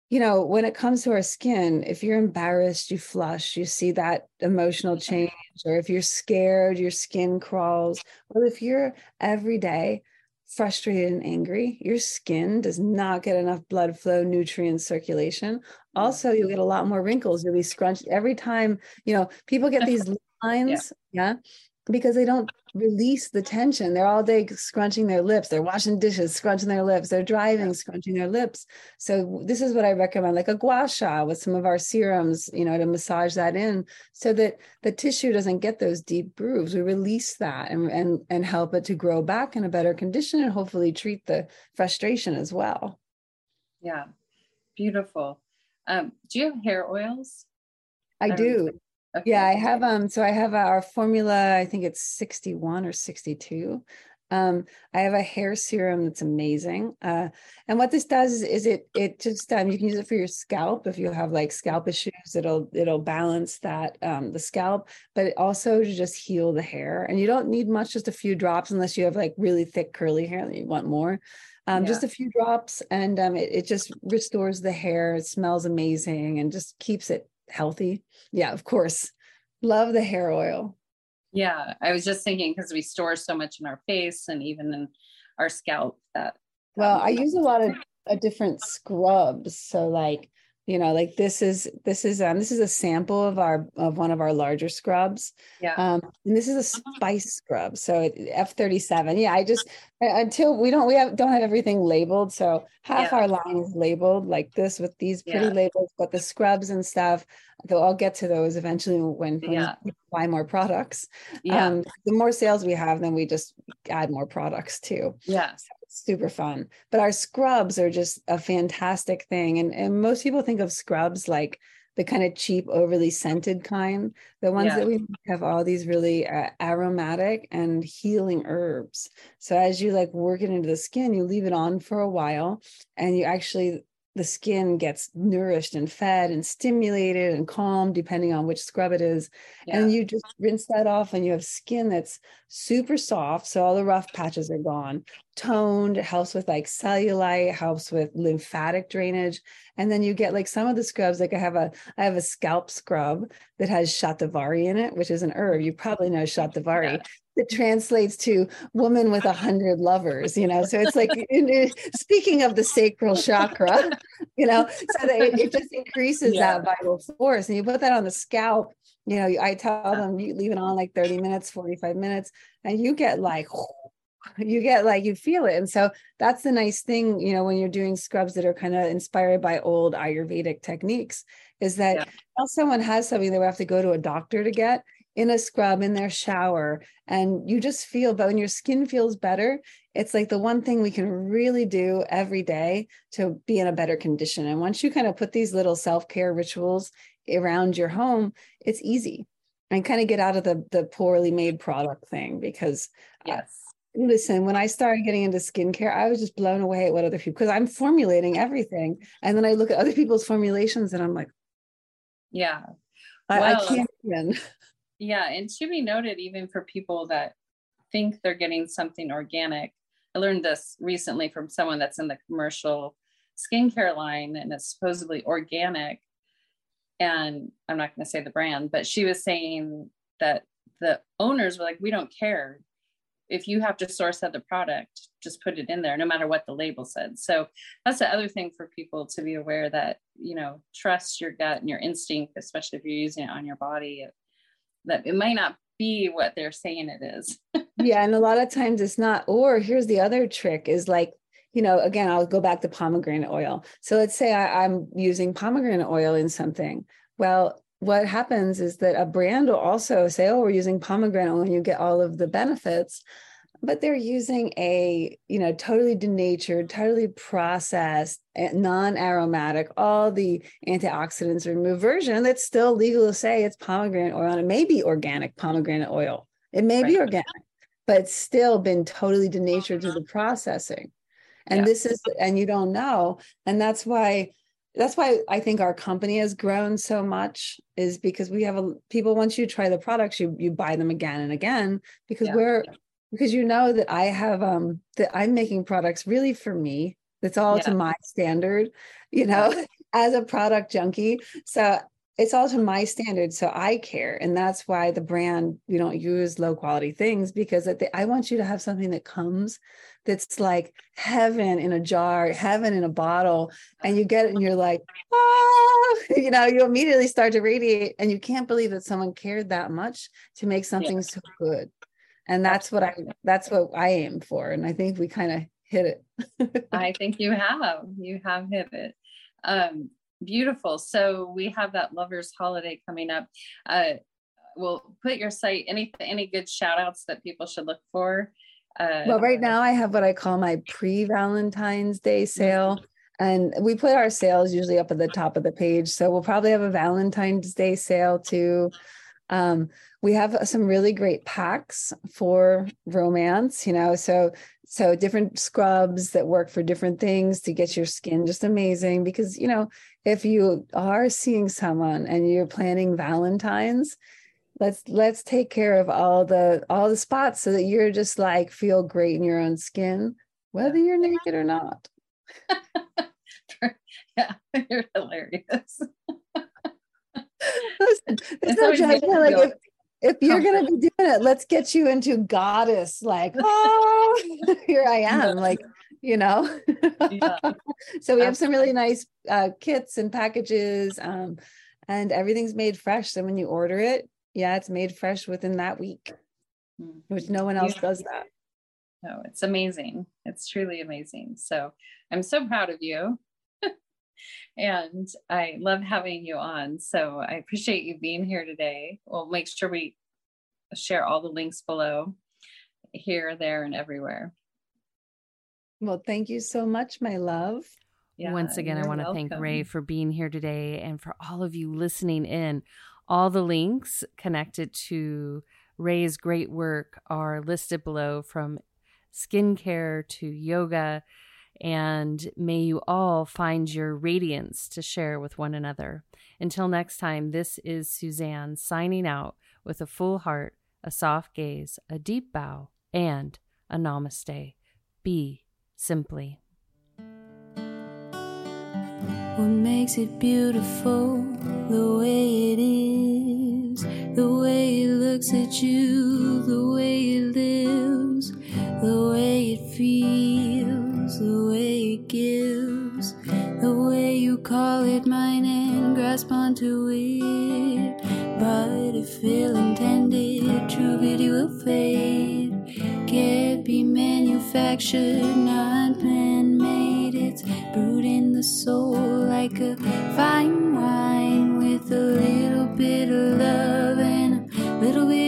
you know when it comes to our skin if you're embarrassed you flush you see that emotional change or if you're scared your skin crawls well if you're every day frustrated and angry, your skin does not get enough blood flow, nutrient circulation. Also, you'll get a lot more wrinkles. You'll be scrunched every time, you know, people get these *laughs* lines, yeah. yeah, because they don't release the tension. They're all day scrunching their lips. They're washing dishes, scrunching their lips. They're driving, scrunching their lips. So this is what I recommend, like a gua sha with some of our serums, you know, to massage that in so that the tissue doesn't get those deep grooves. We release that and and and help it to grow back in a better condition and hopefully treat the frustration as well. Yeah, beautiful. Um, do you have hair oils? I do. Okay. Yeah, I have um so I have our formula, I think it's 61 or 62. Um, I have a hair serum that's amazing. Uh, and what this does is, is it it just um, you can use it for your scalp if you have like scalp issues. It'll it'll balance that um, the scalp, but also to just heal the hair. And you don't need much, just a few drops, unless you have like really thick curly hair that you want more. Um, yeah. Just a few drops, and um, it, it just restores the hair. It smells amazing and just keeps it healthy. Yeah, of course. Love the hair oil. Yeah, I was just thinking because we store so much in our face and even in our scalp that. Well, I use a lot of a different scrubs. So like you know like this is this is um this is a sample of our of one of our larger scrubs yeah um and this is a spice scrub so f37 yeah i just until we don't we have don't have everything labeled so half yeah. our line is labeled like this with these pretty yeah. labels but the scrubs and stuff though i'll get to those eventually when, when yeah. we buy more products yeah. um the more sales we have then we just add more products too yeah so super fun. But our scrubs are just a fantastic thing. And, and most people think of scrubs like the kind of cheap, overly scented kind. The ones yeah. that we have all these really uh, aromatic and healing herbs. So as you like work it into the skin, you leave it on for a while and you actually the skin gets nourished and fed and stimulated and calm depending on which scrub it is. Yeah. and you just rinse that off and you have skin that's super soft so all the rough patches are gone. Toned it helps with like cellulite helps with lymphatic drainage. And then you get like some of the scrubs like i have a i have a scalp scrub that has shatavari in it which is an herb. You probably know *laughs* shatavari. Yeah that translates to woman with a hundred lovers you know so it's like *laughs* speaking of the sacral chakra you know so that it, it just increases yeah. that vital force and you put that on the scalp you know i tell them you leave it on like 30 minutes 45 minutes and you get like *laughs* you get like you feel it and so that's the nice thing you know when you're doing scrubs that are kind of inspired by old ayurvedic techniques is that yeah. someone has something they would have to go to a doctor to get in a scrub in their shower and you just feel but when your skin feels better it's like the one thing we can really do every day to be in a better condition. And once you kind of put these little self-care rituals around your home it's easy. And kind of get out of the the poorly made product thing because uh, yes. listen when i started getting into skincare i was just blown away at what other people because i'm formulating everything and then i look at other people's formulations and i'm like yeah. I, well, I can't even yeah, and to be noted, even for people that think they're getting something organic. I learned this recently from someone that's in the commercial skincare line and it's supposedly organic. And I'm not going to say the brand, but she was saying that the owners were like, we don't care. If you have to source other product, just put it in there, no matter what the label said. So that's the other thing for people to be aware that, you know, trust your gut and your instinct, especially if you're using it on your body that it might not be what they're saying it is. *laughs* yeah. And a lot of times it's not. Or here's the other trick is like, you know, again, I'll go back to pomegranate oil. So let's say I, I'm using pomegranate oil in something. Well, what happens is that a brand will also say, oh, we're using pomegranate oil and you get all of the benefits but they're using a you know totally denatured totally processed eh, non-aromatic all the antioxidants removed version that's still legal to say it's pomegranate oil and it may be organic pomegranate oil it may right. be organic but it's still been totally denatured through the processing and yeah. this is and you don't know and that's why that's why I think our company has grown so much is because we have a people once you try the products you you buy them again and again because yeah. we're because you know that I have um that I'm making products really for me. That's all yeah. to my standard, you know, yeah. *laughs* as a product junkie. So it's all to my standard. So I care. And that's why the brand, we don't use low quality things because I want you to have something that comes that's like heaven in a jar, heaven in a bottle. And you get it and you're like, oh, *laughs* you know, you immediately start to radiate. And you can't believe that someone cared that much to make something yeah. so good and that's what i that's what i aim for and i think we kind of hit it. I think you have you have hit it. Um beautiful. So we have that lovers holiday coming up. Uh we'll put your site any any good shout outs that people should look for? Uh, well right now i have what i call my pre-valentine's day sale and we put our sales usually up at the top of the page so we'll probably have a valentine's day sale too um, we have some really great packs for romance, you know, so so different scrubs that work for different things to get your skin just amazing because you know if you are seeing someone and you're planning valentines let's let's take care of all the all the spots so that you're just like feel great in your own skin whether you're naked or not. *laughs* Yeah *laughs* you're hilarious *laughs* Listen, no judgment. Like if, if you're going to be doing it, let's get you into goddess. Like, *laughs* oh, *laughs* here I am. Like, you know. yeah. *laughs* so we have some really nice uh, kits and packages, um, and everything's made fresh. So when you order it, yeah, it's made fresh within that week, mm-hmm. which no one else yeah. does that. No, it's amazing. It's truly amazing. So I'm so proud of you and I love having you on. So I appreciate you being here today. We'll make sure we share all the links below here, there, and everywhere. Well, thank you so much, my love. Yeah, Once again, I want to thank Rae for being here today and for all of you listening in. All the links connected to Rae's great work are listed below from skincare to yoga and may you all find your radiance to share with one another. Until next time, this is Suzanne signing out with a full heart, a soft gaze, a deep bow, and a namaste. Be simply. What makes it beautiful the way it is, the way it looks at you, the way it lives, the way it feels, the way it gives, the way you call it mine and grasp onto it. But if ill intended, true beauty will fade. Can't be manufactured, not man made. It's brewed in the soul like a fine wine with a little bit of love and a little bit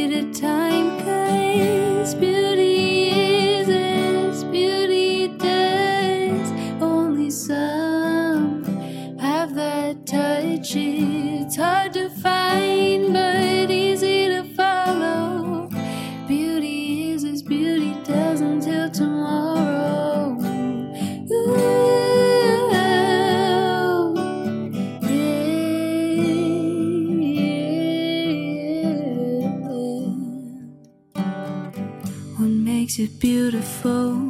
hard to find, but easy to follow. Beauty is as beauty does until tomorrow. Ooh. makes it beautiful